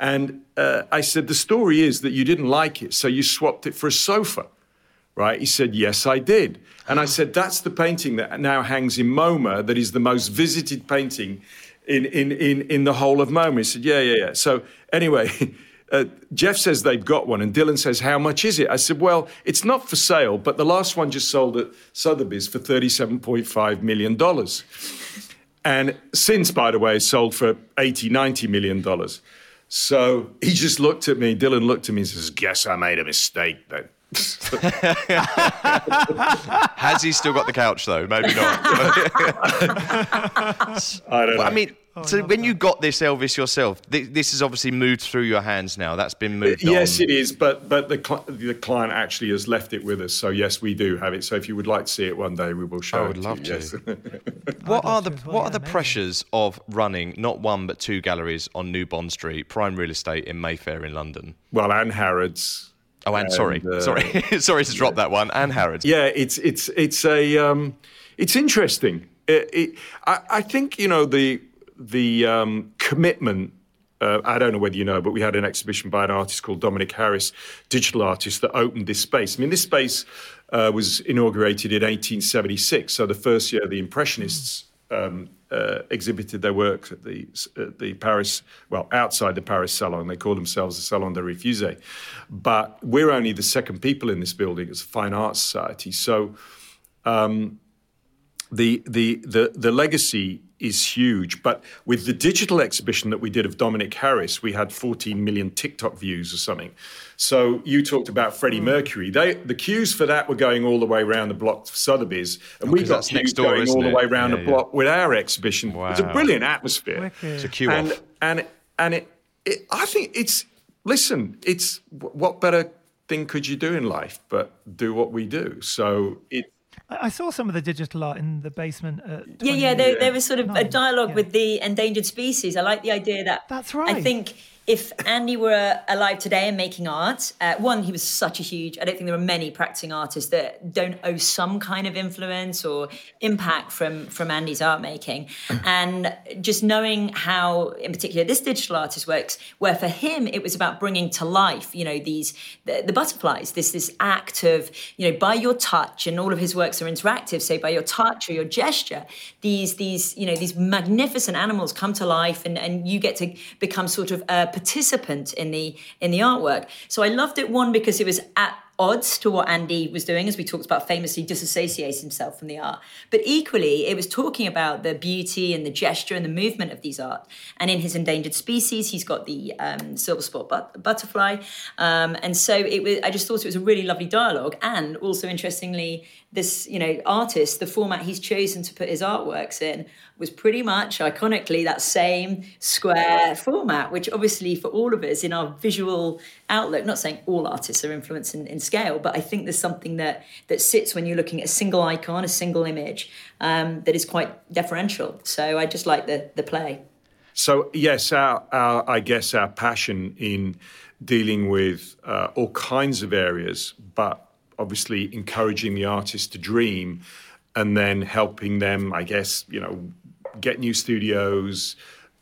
And uh, I said, the story is that you didn't like it, so you swapped it for a sofa right? He said, Yes, I did. And I said, That's the painting that now hangs in MoMA, that is the most visited painting in, in, in, in the whole of MoMA. He said, yeah, yeah, yeah. So anyway, uh, Jeff says they've got one, and Dylan says, how much is it? I said, well, it's not for sale, but the last one just sold at Sotheby's for $37.5 million. And since, by the way, sold for 80, 90 million dollars. So he just looked at me, Dylan looked at me and says, Guess I made a mistake then. Has he still got the couch though? Maybe not. I don't know. I mean, so when you got this Elvis yourself, this, this has obviously moved through your hands now. That's been moved yes, on. it is, but but the cl- the client actually has left it with us. So yes, we do have it. So if you would like to see it one day, we will show I it would love you. to. Yes. What are the well, what yeah, are the amazing. pressures of running not one but two galleries on New Bond Street, prime real estate in Mayfair in London? well, and Harrods. Oh, and, sorry, uh, sorry, sorry to drop that one. And Harrods. Yeah, it's it's it's a um, it's interesting. It, it, I, I think you know the the um, commitment. Uh, I don't know whether you know, but we had an exhibition by an artist called Dominic Harris, digital artist, that opened this space. I mean, this space uh, was inaugurated in 1876, so the first year the Impressionists um, uh, exhibited their works at the at the Paris, well, outside the Paris Salon. They call themselves the Salon de Refusé, but we're only the second people in this building as a fine arts society. So the the the the legacy is huge. But with the digital exhibition that we did of Dominic Harris, we had 14 million TikTok views or something. So you talked about Freddie hmm. Mercury. They the queues for that were going all the way around the block to Sotheby's, and oh, we got queues door, going all the way around Yeah, the yeah. block with our exhibition. It's a brilliant atmosphere Wicked. It's a queue and off. and and it, it, I think it's listen. It's what better thing could you do in life but do what we do? So it. I saw some of the digital art in the basement. At Yeah, yeah, there, there was sort of a dialogue yeah. with the endangered species. I like the idea that. That's right. I think if Andy were alive today and making art, uh, one, he was such a huge. I don't think there are many practicing artists that don't owe some kind of influence or impact from from Andy's art making. And just knowing how, in particular, this digital artist works, where for him it was about bringing to life, you know, these the, the butterflies. This this act of you know by your touch, and all of his works are interactive. So by your touch or your gesture, these these you know these magnificent animals come to life, and and you get to become sort of a participant in the in the artwork. So I loved it one because it was at odds to what Andy was doing, as we talked about, famously disassociates himself from the art. But equally, it was talking about the beauty and the gesture and the movement of these art. And in his endangered species, he's got the um, silver spot but- butterfly. Um, and so it was. I just thought it was a really lovely dialogue, and also interestingly, this you know artist, the format he's chosen to put his artworks in was pretty much iconically that same square format, which obviously for all of us in our visual outlook, not saying all artists are influenced in, in scale, but I think there's something that that sits when you're looking at a single icon, a single image, um, that is quite deferential. So I just like the the play. So yes, our, our I guess our passion in dealing with uh, all kinds of areas, but obviously encouraging the artist to dream, and then helping them, I guess, you know, get new studios,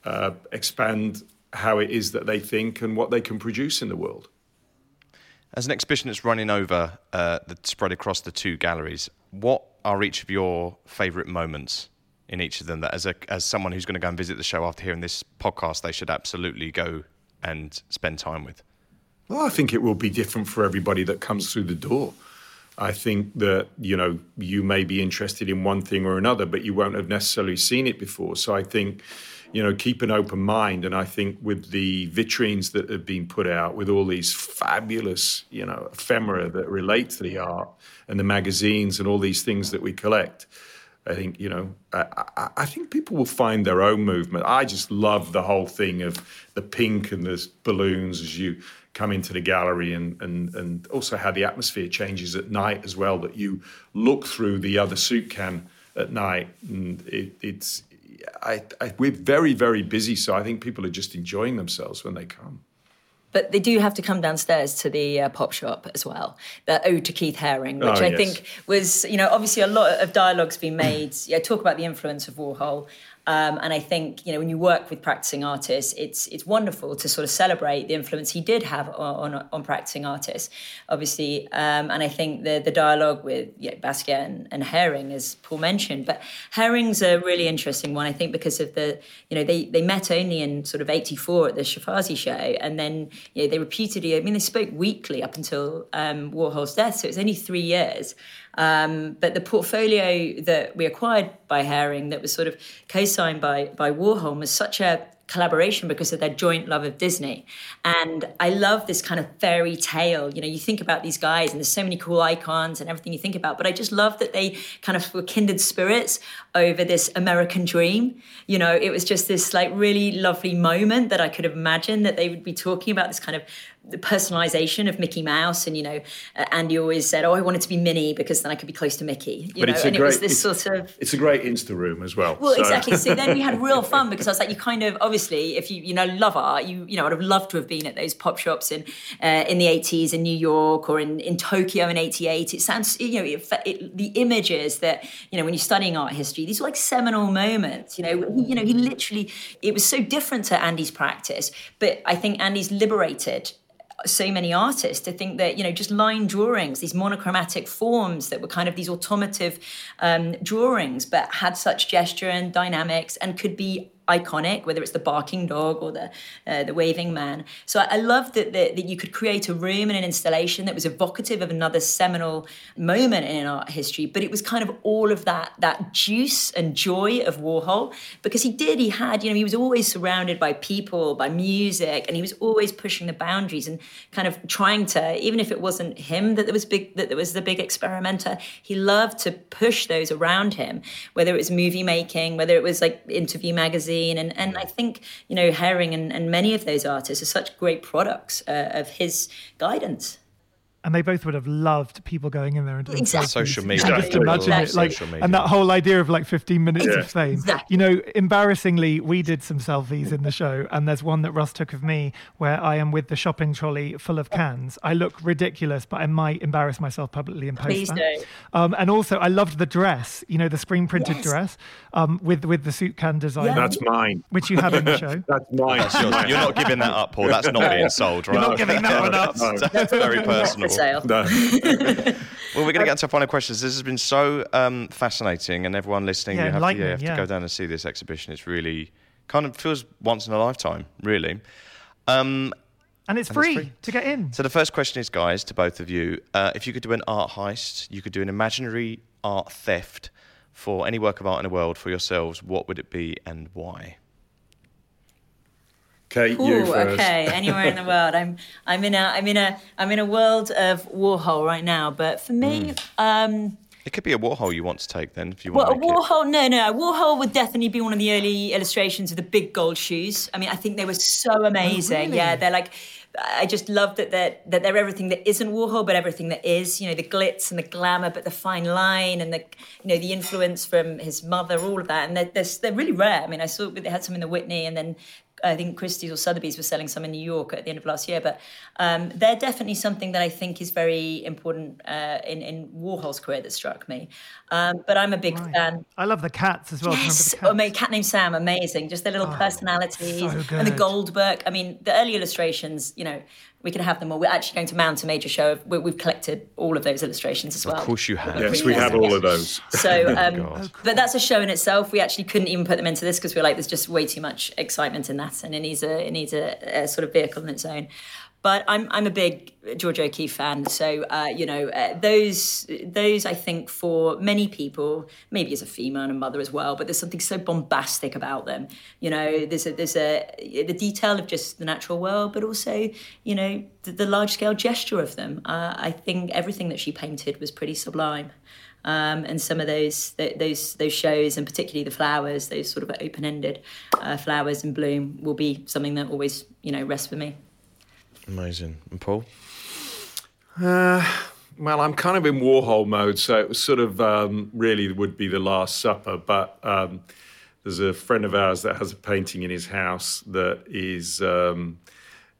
uh, expand how it is that they think and what they can produce in the world. As an exhibition that's running over, uh, that spread across the two galleries, what are each of your favourite moments in each of them? That as a as someone who's going to go and visit the show after hearing this podcast, they should absolutely go and spend time with. Well, I think it will be different for everybody that comes through the door. I think that, you know, you may be interested in one thing or another, but you won't have necessarily seen it before. So I think, you know, keep an open mind. And I think with the vitrines that have been put out, with all these fabulous, you know, ephemera that relate to the art and the magazines and all these things that we collect, I think you know. I, I, I think people will find their own movement. I just love the whole thing of the pink and the balloons as you come into the gallery, and and and also how the atmosphere changes at night as well. That you look through the other soup can at night, and it, it's. I, I, we're very very busy, so I think people are just enjoying themselves when they come. But they do have to come downstairs to the uh, pop shop as well. The ode to Keith Haring, which Oh, I yes. think was, you know, obviously a lot of dialogue's been made. Yeah, talk about the influence of Warhol. Um, and I think you know when you work with practicing artists, it's it's wonderful to sort of celebrate the influence he did have on on, on practicing artists, obviously. Um, and I think the the dialogue with you know, Basquiat and, and Haring, as Paul mentioned, but Haring's a really interesting one. I think because of the you know they they met only in sort of '84 at the Shafrazi show, and then you know, they reputedly I mean they spoke weekly up until um, Warhol's death, so it's only three years. Um, but the portfolio that we acquired by Haring, that was sort of co-signed by by Warhol, was such a collaboration because of their joint love of Disney. And I love this kind of fairy tale. You know, you think about these guys and there's so many cool icons and everything you think about, but I just love that they kind of were kindred spirits over this American dream. You know, it was just this like really lovely moment that I could have imagined that they would be talking about this kind of the personalization of Mickey Mouse, and you know, uh, Andy always said, "Oh, I wanted to be Minnie because then I could be close to Mickey." You but know, and great, it was this sort of it's a great Insta room as well. well, so- exactly. So then we had real fun because I was like, you kind of obviously, if you you know love art, you you know, I'd have loved to have been at those pop shops in uh, in the eighties in New York or in, in Tokyo in eighty eight. It sounds you know it, it, the images that you know when you're studying art history, these are like seminal moments. You know, he, you know, he literally it was so different to Andy's practice, but I think Andy's liberated so many artists to think that you know just line drawings these monochromatic forms that were kind of these automotive um, drawings but had such gesture and dynamics and could be iconic, whether it's the barking dog or the uh, the waving man. So I, I love that, that that you could create a room and an installation that was evocative of another seminal moment in art history, but it was kind of all of that that juice and joy of Warhol because he did he had you know he was always surrounded by people, by music, and he was always pushing the boundaries and kind of trying to even if it wasn't him that there was big that there was the big experimenter, he loved to push those around him, whether it was movie making, whether it was like interview magazine and and I think you know Haring and, and many of those artists are such great products uh, of his guidance. And they both would have loved people going in there and doing Exactly. Social media. can Just Exactly. imagine it, like, Social media. and that whole idea of like 15 minutes Yeah. of fame. Exactly. You know, embarrassingly, we did some selfies in the show, and there's one that Russ took of me where I am with the shopping trolley full of cans. I look ridiculous, but I might embarrass myself publicly and post Please that. don't. Um, and also, I loved the dress. You know, the screen printed Yes. dress um, with with the suit can design, Yeah. That's mine. which you have in the show. That's mine. That's yours. You're not giving that up, Paul. That's not being sold, right? You're not giving that one up. That's, that's very personal. For sale. No. Well, we're going to get to our final questions. This has been so um, fascinating, and everyone listening, Yeah, you have, to, yeah, enlightening, have to go down and see this exhibition. It's really kind of feels once in a lifetime, really. Um, And it's And it's free, free. to get in. so the first question is, guys, to both of you, uh, if you could do an art heist, you could do an imaginary art theft for any work of art in the world for yourselves. What would it be and why? Kate, you first. okay. Anywhere in the world, I'm I'm in a I'm in a I'm in a world of Warhol right now. But for me, um, It could be a Warhol you want to take then, if you well, want a to make it. Warhol, no, no, a Warhol would definitely be one of the early illustrations of the big gold shoes. I mean, I think they were so amazing. really? Yeah, they're like. I just love that they're, that they're everything that isn't Warhol, but everything that is. You know, the glitz and the glamour, but the fine line and the you know the influence from his mother, all of that. And they're they're, they're really rare. I mean, I saw they had some in the Whitney, and then I think Christie's or Sotheby's were selling some in New York at the end of last year. But um, they're definitely something that I think is very important uh, in in Warhol's career that struck me. Um, but I'm a big fan. I love the cats as well. Yes, remember oh, the cat named Sam, amazing. Just their little personalities so and the. Gold Book. I mean, the early illustrations. You know, we can have them all. We're actually going to mount a major show. Of, we, we've collected all of those illustrations as well. Of course you have. Yes, we have all of those. So, um, God. but that's a show in itself. We actually couldn't even put them into this because we are like, there's just way too much excitement in that, and it needs a it needs a, a sort of vehicle in its own. But I'm I'm a big Georgia O'Keeffe fan, so uh, you know uh, those those I think for many people, maybe as a female and a mother as well. But there's something so bombastic about them. You know, there's a there's a the detail of just the natural world, but also you know the, the large scale gesture of them. Uh, I think everything that she painted was pretty sublime. Um, and some of those th- those those shows, and particularly the flowers, those sort of open-ended uh, flowers in bloom, will be something that always you know rests with me. Amazing. And Paul? Well, I'm kind of in Warhol mode, so it was sort of um, really would be the Last Supper. But um, there's a friend of ours that has a painting in his house that is um,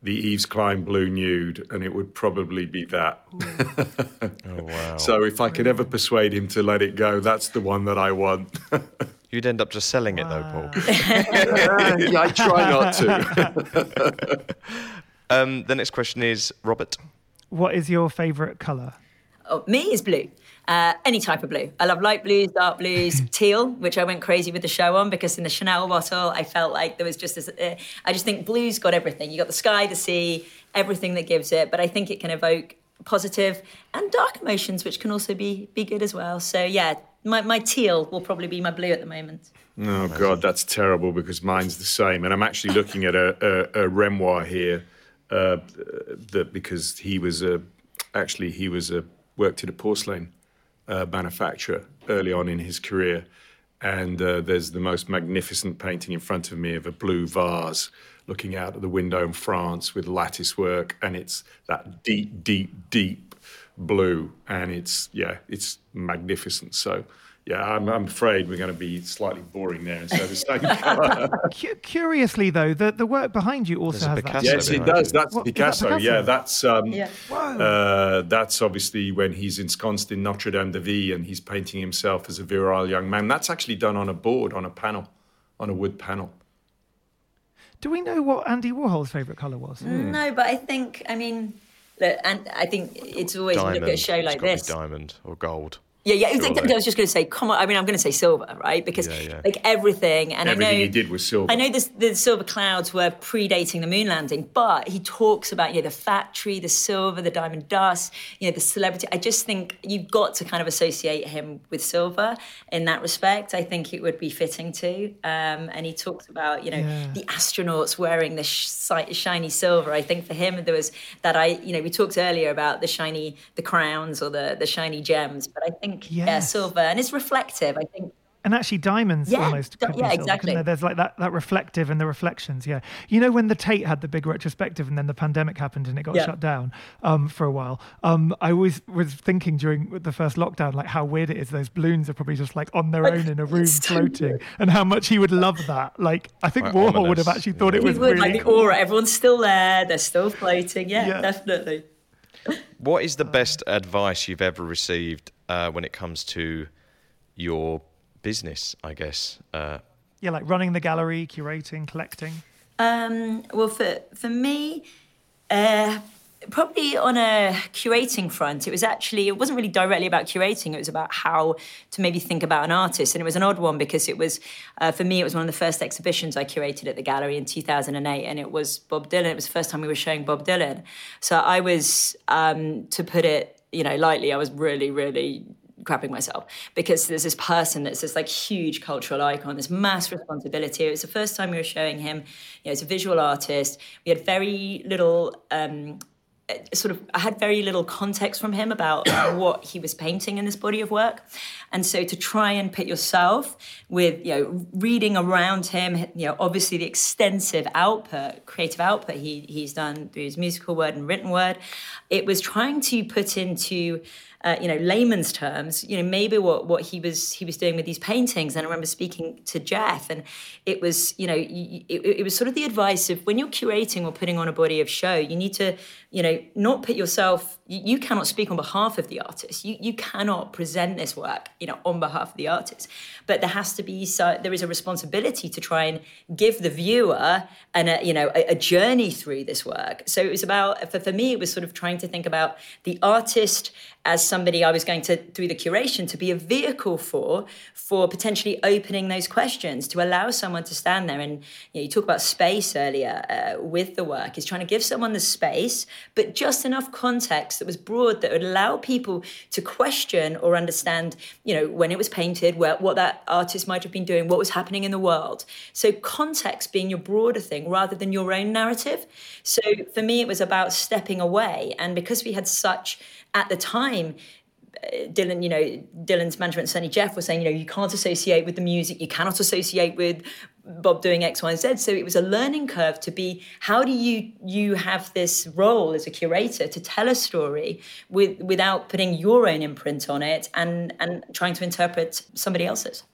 the Yves Klein Blue Nude, and it would probably be that. Oh, wow. So if I could ever persuade him to let it go, that's the one that I want. You'd end up just selling it though, Paul. yeah, I try not to. Um, the next question is Robert. What is your favourite colour? Oh, me is blue. Uh, any type of blue. I love light blues, dark blues, teal, which I went crazy with the show on because in the Chanel bottle, I felt like there was just this. Uh, I just think blue's got everything. You got the sky, the sea, everything that gives it. But I think it can evoke positive and dark emotions, which can also be be good as well. So yeah, my, my teal will probably be my blue at the moment. Oh God, that's terrible because mine's the same, and I'm actually looking at a, a, a Renoir here, uh, that because he was a actually he was a worked at a porcelain uh, manufacturer early on in his career. And uh, there's the most magnificent painting in front of me of a blue vase looking out of the window in France with lattice work. And it's that deep, deep, deep blue. And it's, yeah, it's magnificent. So yeah, I'm, I'm, afraid we're going to be slightly boring there instead of the same colour. Curiously, though, the, the work behind you also has Picasso that. Yes, it does. That's what, Picasso. That Yeah, that's um, yeah. Uh, that's obviously when he's ensconced in Notre Dame de Vie and he's painting himself as a virile young man. That's actually done on a board, on a panel, on a wood panel. Do we know what Andy Warhol's favourite colour was? Mm. No, but I think, I mean, look, and I think it's always diamond. look at a show like it's this. diamond or gold. Yeah, yeah. I was just going to say, come on. I mean, I'm going to say silver, right? Because yeah, yeah. like everything, and everything I know he did was silver. I know this, the silver clouds were predating the moon landing, but he talks about you know the factory, the silver, the diamond dust, you know the celebrity. I just think you've got to kind of associate him with silver in that respect. I think it would be fitting to. Um, and he talks about you know Yeah. the astronauts wearing the sh- shiny silver. I think for him there was that I you know we talked earlier about the shiny the crowns or the the shiny gems, but I think yeah, Yes. silver and it's reflective. I think And actually, diamonds Yeah, almost di- could be yeah, silver, exactly. there? There's like that, that reflective and the reflections. Yeah, you know when the Tate had the big retrospective and then the pandemic happened and it got Yeah. shut down um, for a while. Um, I always was thinking during the first lockdown like how weird it is. Those balloons are probably just like on their own in a room so floating, and how much he would love that. Like I think Quite Warhol would have actually thought it yeah. we was would really like the cool. aura. Everyone's still there. They're still floating. Yeah, Yeah. definitely. What is the best advice you've ever received uh, when it comes to your business? I guess. Uh, Yeah, like running the gallery, curating, collecting. Um, well, for for me, uh, probably on a curating front, it was actually it wasn't really directly about curating. It was about how to maybe think about an artist, and it was an odd one because it was uh, for me it was one of the first exhibitions I curated at the gallery in 2008, and it was Bob Dylan. It was the first time we were showing Bob Dylan, so I was um, to put it you know lightly, I was really really crapping myself because there's this person that's this like huge cultural icon, this mass responsibility. It was the first time we were showing him, you know, as a visual artist. We had very little um, sort of I had very little context from him about what he was painting in this body of work, and so to try and put yourself with you know reading around him, you know obviously the extensive output, creative output he he's done through his musical word and written word, it was trying to put into uh, you know layman's terms you know maybe what what he was he was doing with these paintings. And i remember speaking to jeff and it was you know it, it was sort of the advice of when you're curating or putting on a body of show you need to you know not put yourself you, you cannot speak on behalf of the artist. You you cannot present this work you know on behalf of the artist. But there has to be so there is a responsibility to try and give the viewer and you know a, a journey through this work. So it was about for, for me it was sort of trying to think about the artist as somebody I was going to through the curation to be a vehicle for for potentially opening those questions to allow someone to stand there. And you, know, you talk about space earlier uh, with the work is trying to give someone the space but just enough context that was broad that would allow people to question or understand you know when it was painted where, what that artist might have been doing what was happening in the world. So context being your broader thing rather than your own narrative. So for me it was about stepping away. And because we had such at the time uh, Dylan, you know, Dylan's management, certainly Jeff, was saying, you know, you can't associate with the music, you cannot associate with Bob doing X, Y, and Z. So it was a learning curve to be how do you you have this role as a curator to tell a story with without putting your own imprint on it and and trying to interpret somebody else's.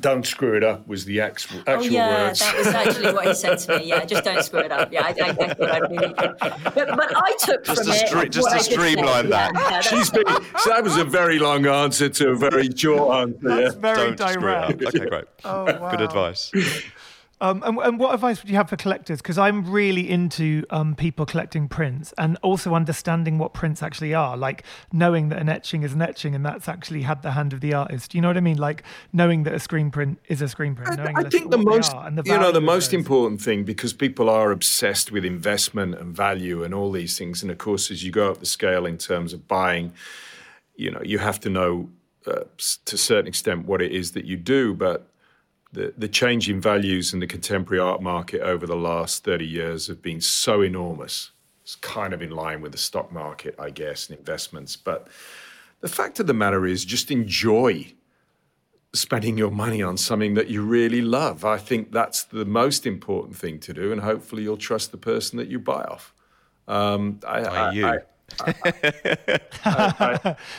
Don't screw it up was the actual, actual oh yeah, words. that was actually what he said to me. Yeah, just don't screw it up. Yeah, I, I, I think I really did. But, but I took Just from to it just to I did say. streamline that. Yeah, yeah, She's been, so that was a very long answer to a very short answer. That's yeah. very Don't screw it up. Okay, great. Oh, wow. Good advice. Um, and, and what advice would you have for collectors? Because I'm really into um, people collecting prints and also understanding what prints actually are, like knowing that an etching is an etching and that's actually had the hand of the artist. You know what I mean? Like knowing that a screen print is a screen print. I little think the most, the you know, the most those. important thing because people are obsessed with investment and value and all these things. And of course, as you go up the scale in terms of buying, you know, you have to know uh, to a certain extent what it is that you do. But the, the change in values in the contemporary art market over the last 30 years have been so enormous. It's kind of in line with the stock market, I guess, and investments. But the fact of the matter is, just enjoy spending your money on something that you really love. I think that's the most important thing to do, and hopefully you'll trust the person that you buy off. Um, I, I, you. I-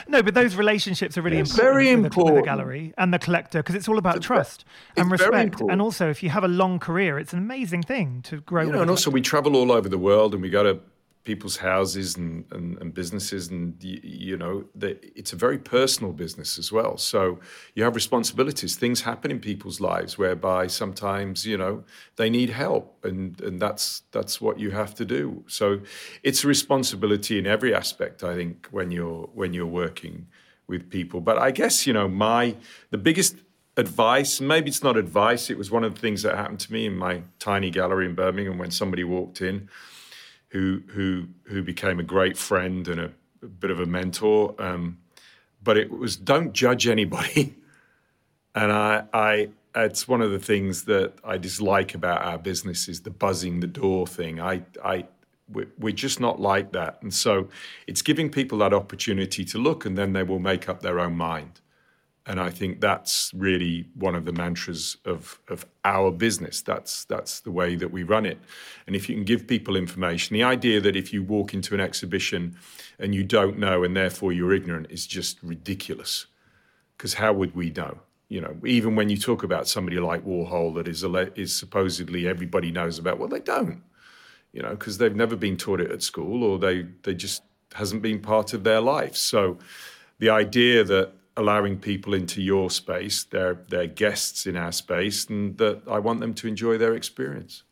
No, but those relationships are really It's important. very with the- the gallery and the collector because it's all about It's ve- trust and respect. And also, if you have a long career, it's an amazing thing to grow. you know, and also we travel all over the world and we go to people's houses and, and, and businesses and you, you know the, it's a very personal business as well. So you have responsibilities things happen in people's lives whereby sometimes you know they need help and and that's that's what you have to do. So it's a responsibility in every aspect i think when you're when you're working with people. But i guess you know my the biggest advice maybe it's not advice it was one of the things that happened to me in my tiny gallery in birmingham when somebody walked in who who who became a great friend and a, a bit of a mentor. Um, but it was don't judge anybody, and I I it's one of the things that I dislike about our business is the buzzing the door thing. I I we're, we're just not like that, and so it's giving people that opportunity to look, and then they will make up their own mind. And I think that's really one of the mantras of, of our business. That's that's the way that we run it. And if you can give people information, the idea that if you walk into an exhibition and you don't know and therefore you're ignorant is just ridiculous. Because how would we know? You know, even when you talk about somebody like Warhol that is is supposedly everybody knows about, well, they don't. You know, because they've never been taught it at school or they they just hasn't been part of their life. So the idea that allowing people into your space, they're they're guests in our space, and that I want them to enjoy their experience.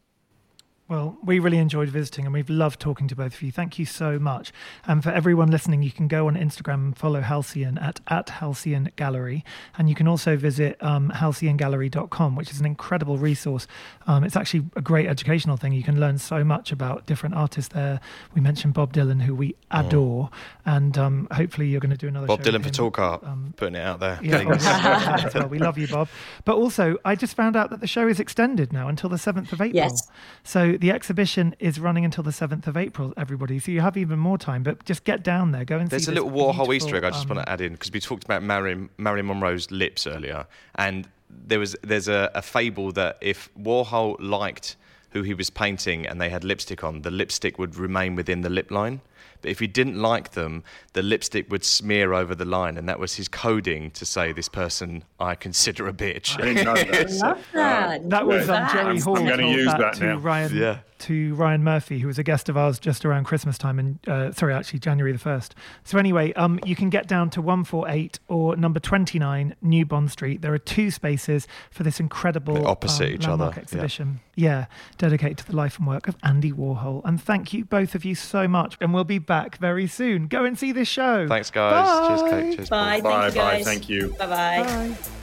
Well, we really enjoyed visiting and we've loved talking to both of you. Thank you so much. And for everyone listening, you can go on Instagram and follow Halcyon at, at Halcyon Gallery. And you can also visit um, halcyongallery.com, which is an incredible resource. Um, it's actually a great educational thing. You can learn so much about different artists there. We mentioned Bob Dylan, who we adore. And um, hopefully you're going to do another Bob show Dylan with for him. Talk Art, um, putting it out there. Yeah, well, as well. we love you, Bob. But also, I just found out that the show is extended now until the 7th of April. Yes. So the exhibition is running until the 7th of April, everybody. So you have even more time, but just get down there, go and There's see There's a little Warhol Easter egg I just um, want to add in because we talked about Marilyn, Marilyn Monroe's lips earlier, and there was there's a, a fable that if Warhol liked who he was painting and they had lipstick on, the lipstick would remain within the lip line. But if he didn't like them, the lipstick would smear over the line, and that was his coding to say this person I consider a bitch. I didn't know that. Love that. That was um, Love Jerry. Hall I'm gonna use that, that to now. Ryan Yeah. To Ryan Murphy, who was a guest of ours just around Christmas time, and uh, sorry, actually January the first. So anyway, um, you can get down to one four eight or number twenty nine New Bond Street. There are two spaces for this incredible They're opposite um, each other, exhibition. Yeah, dedicated to the life and work of Andy Warhol. And thank you both of you so much. And we'll be back very soon. Go and see this show. Thanks, guys. Cheers, Bye. Kate. Cheers, Bye. Bye Thank you, bye. Thank you. Bye bye.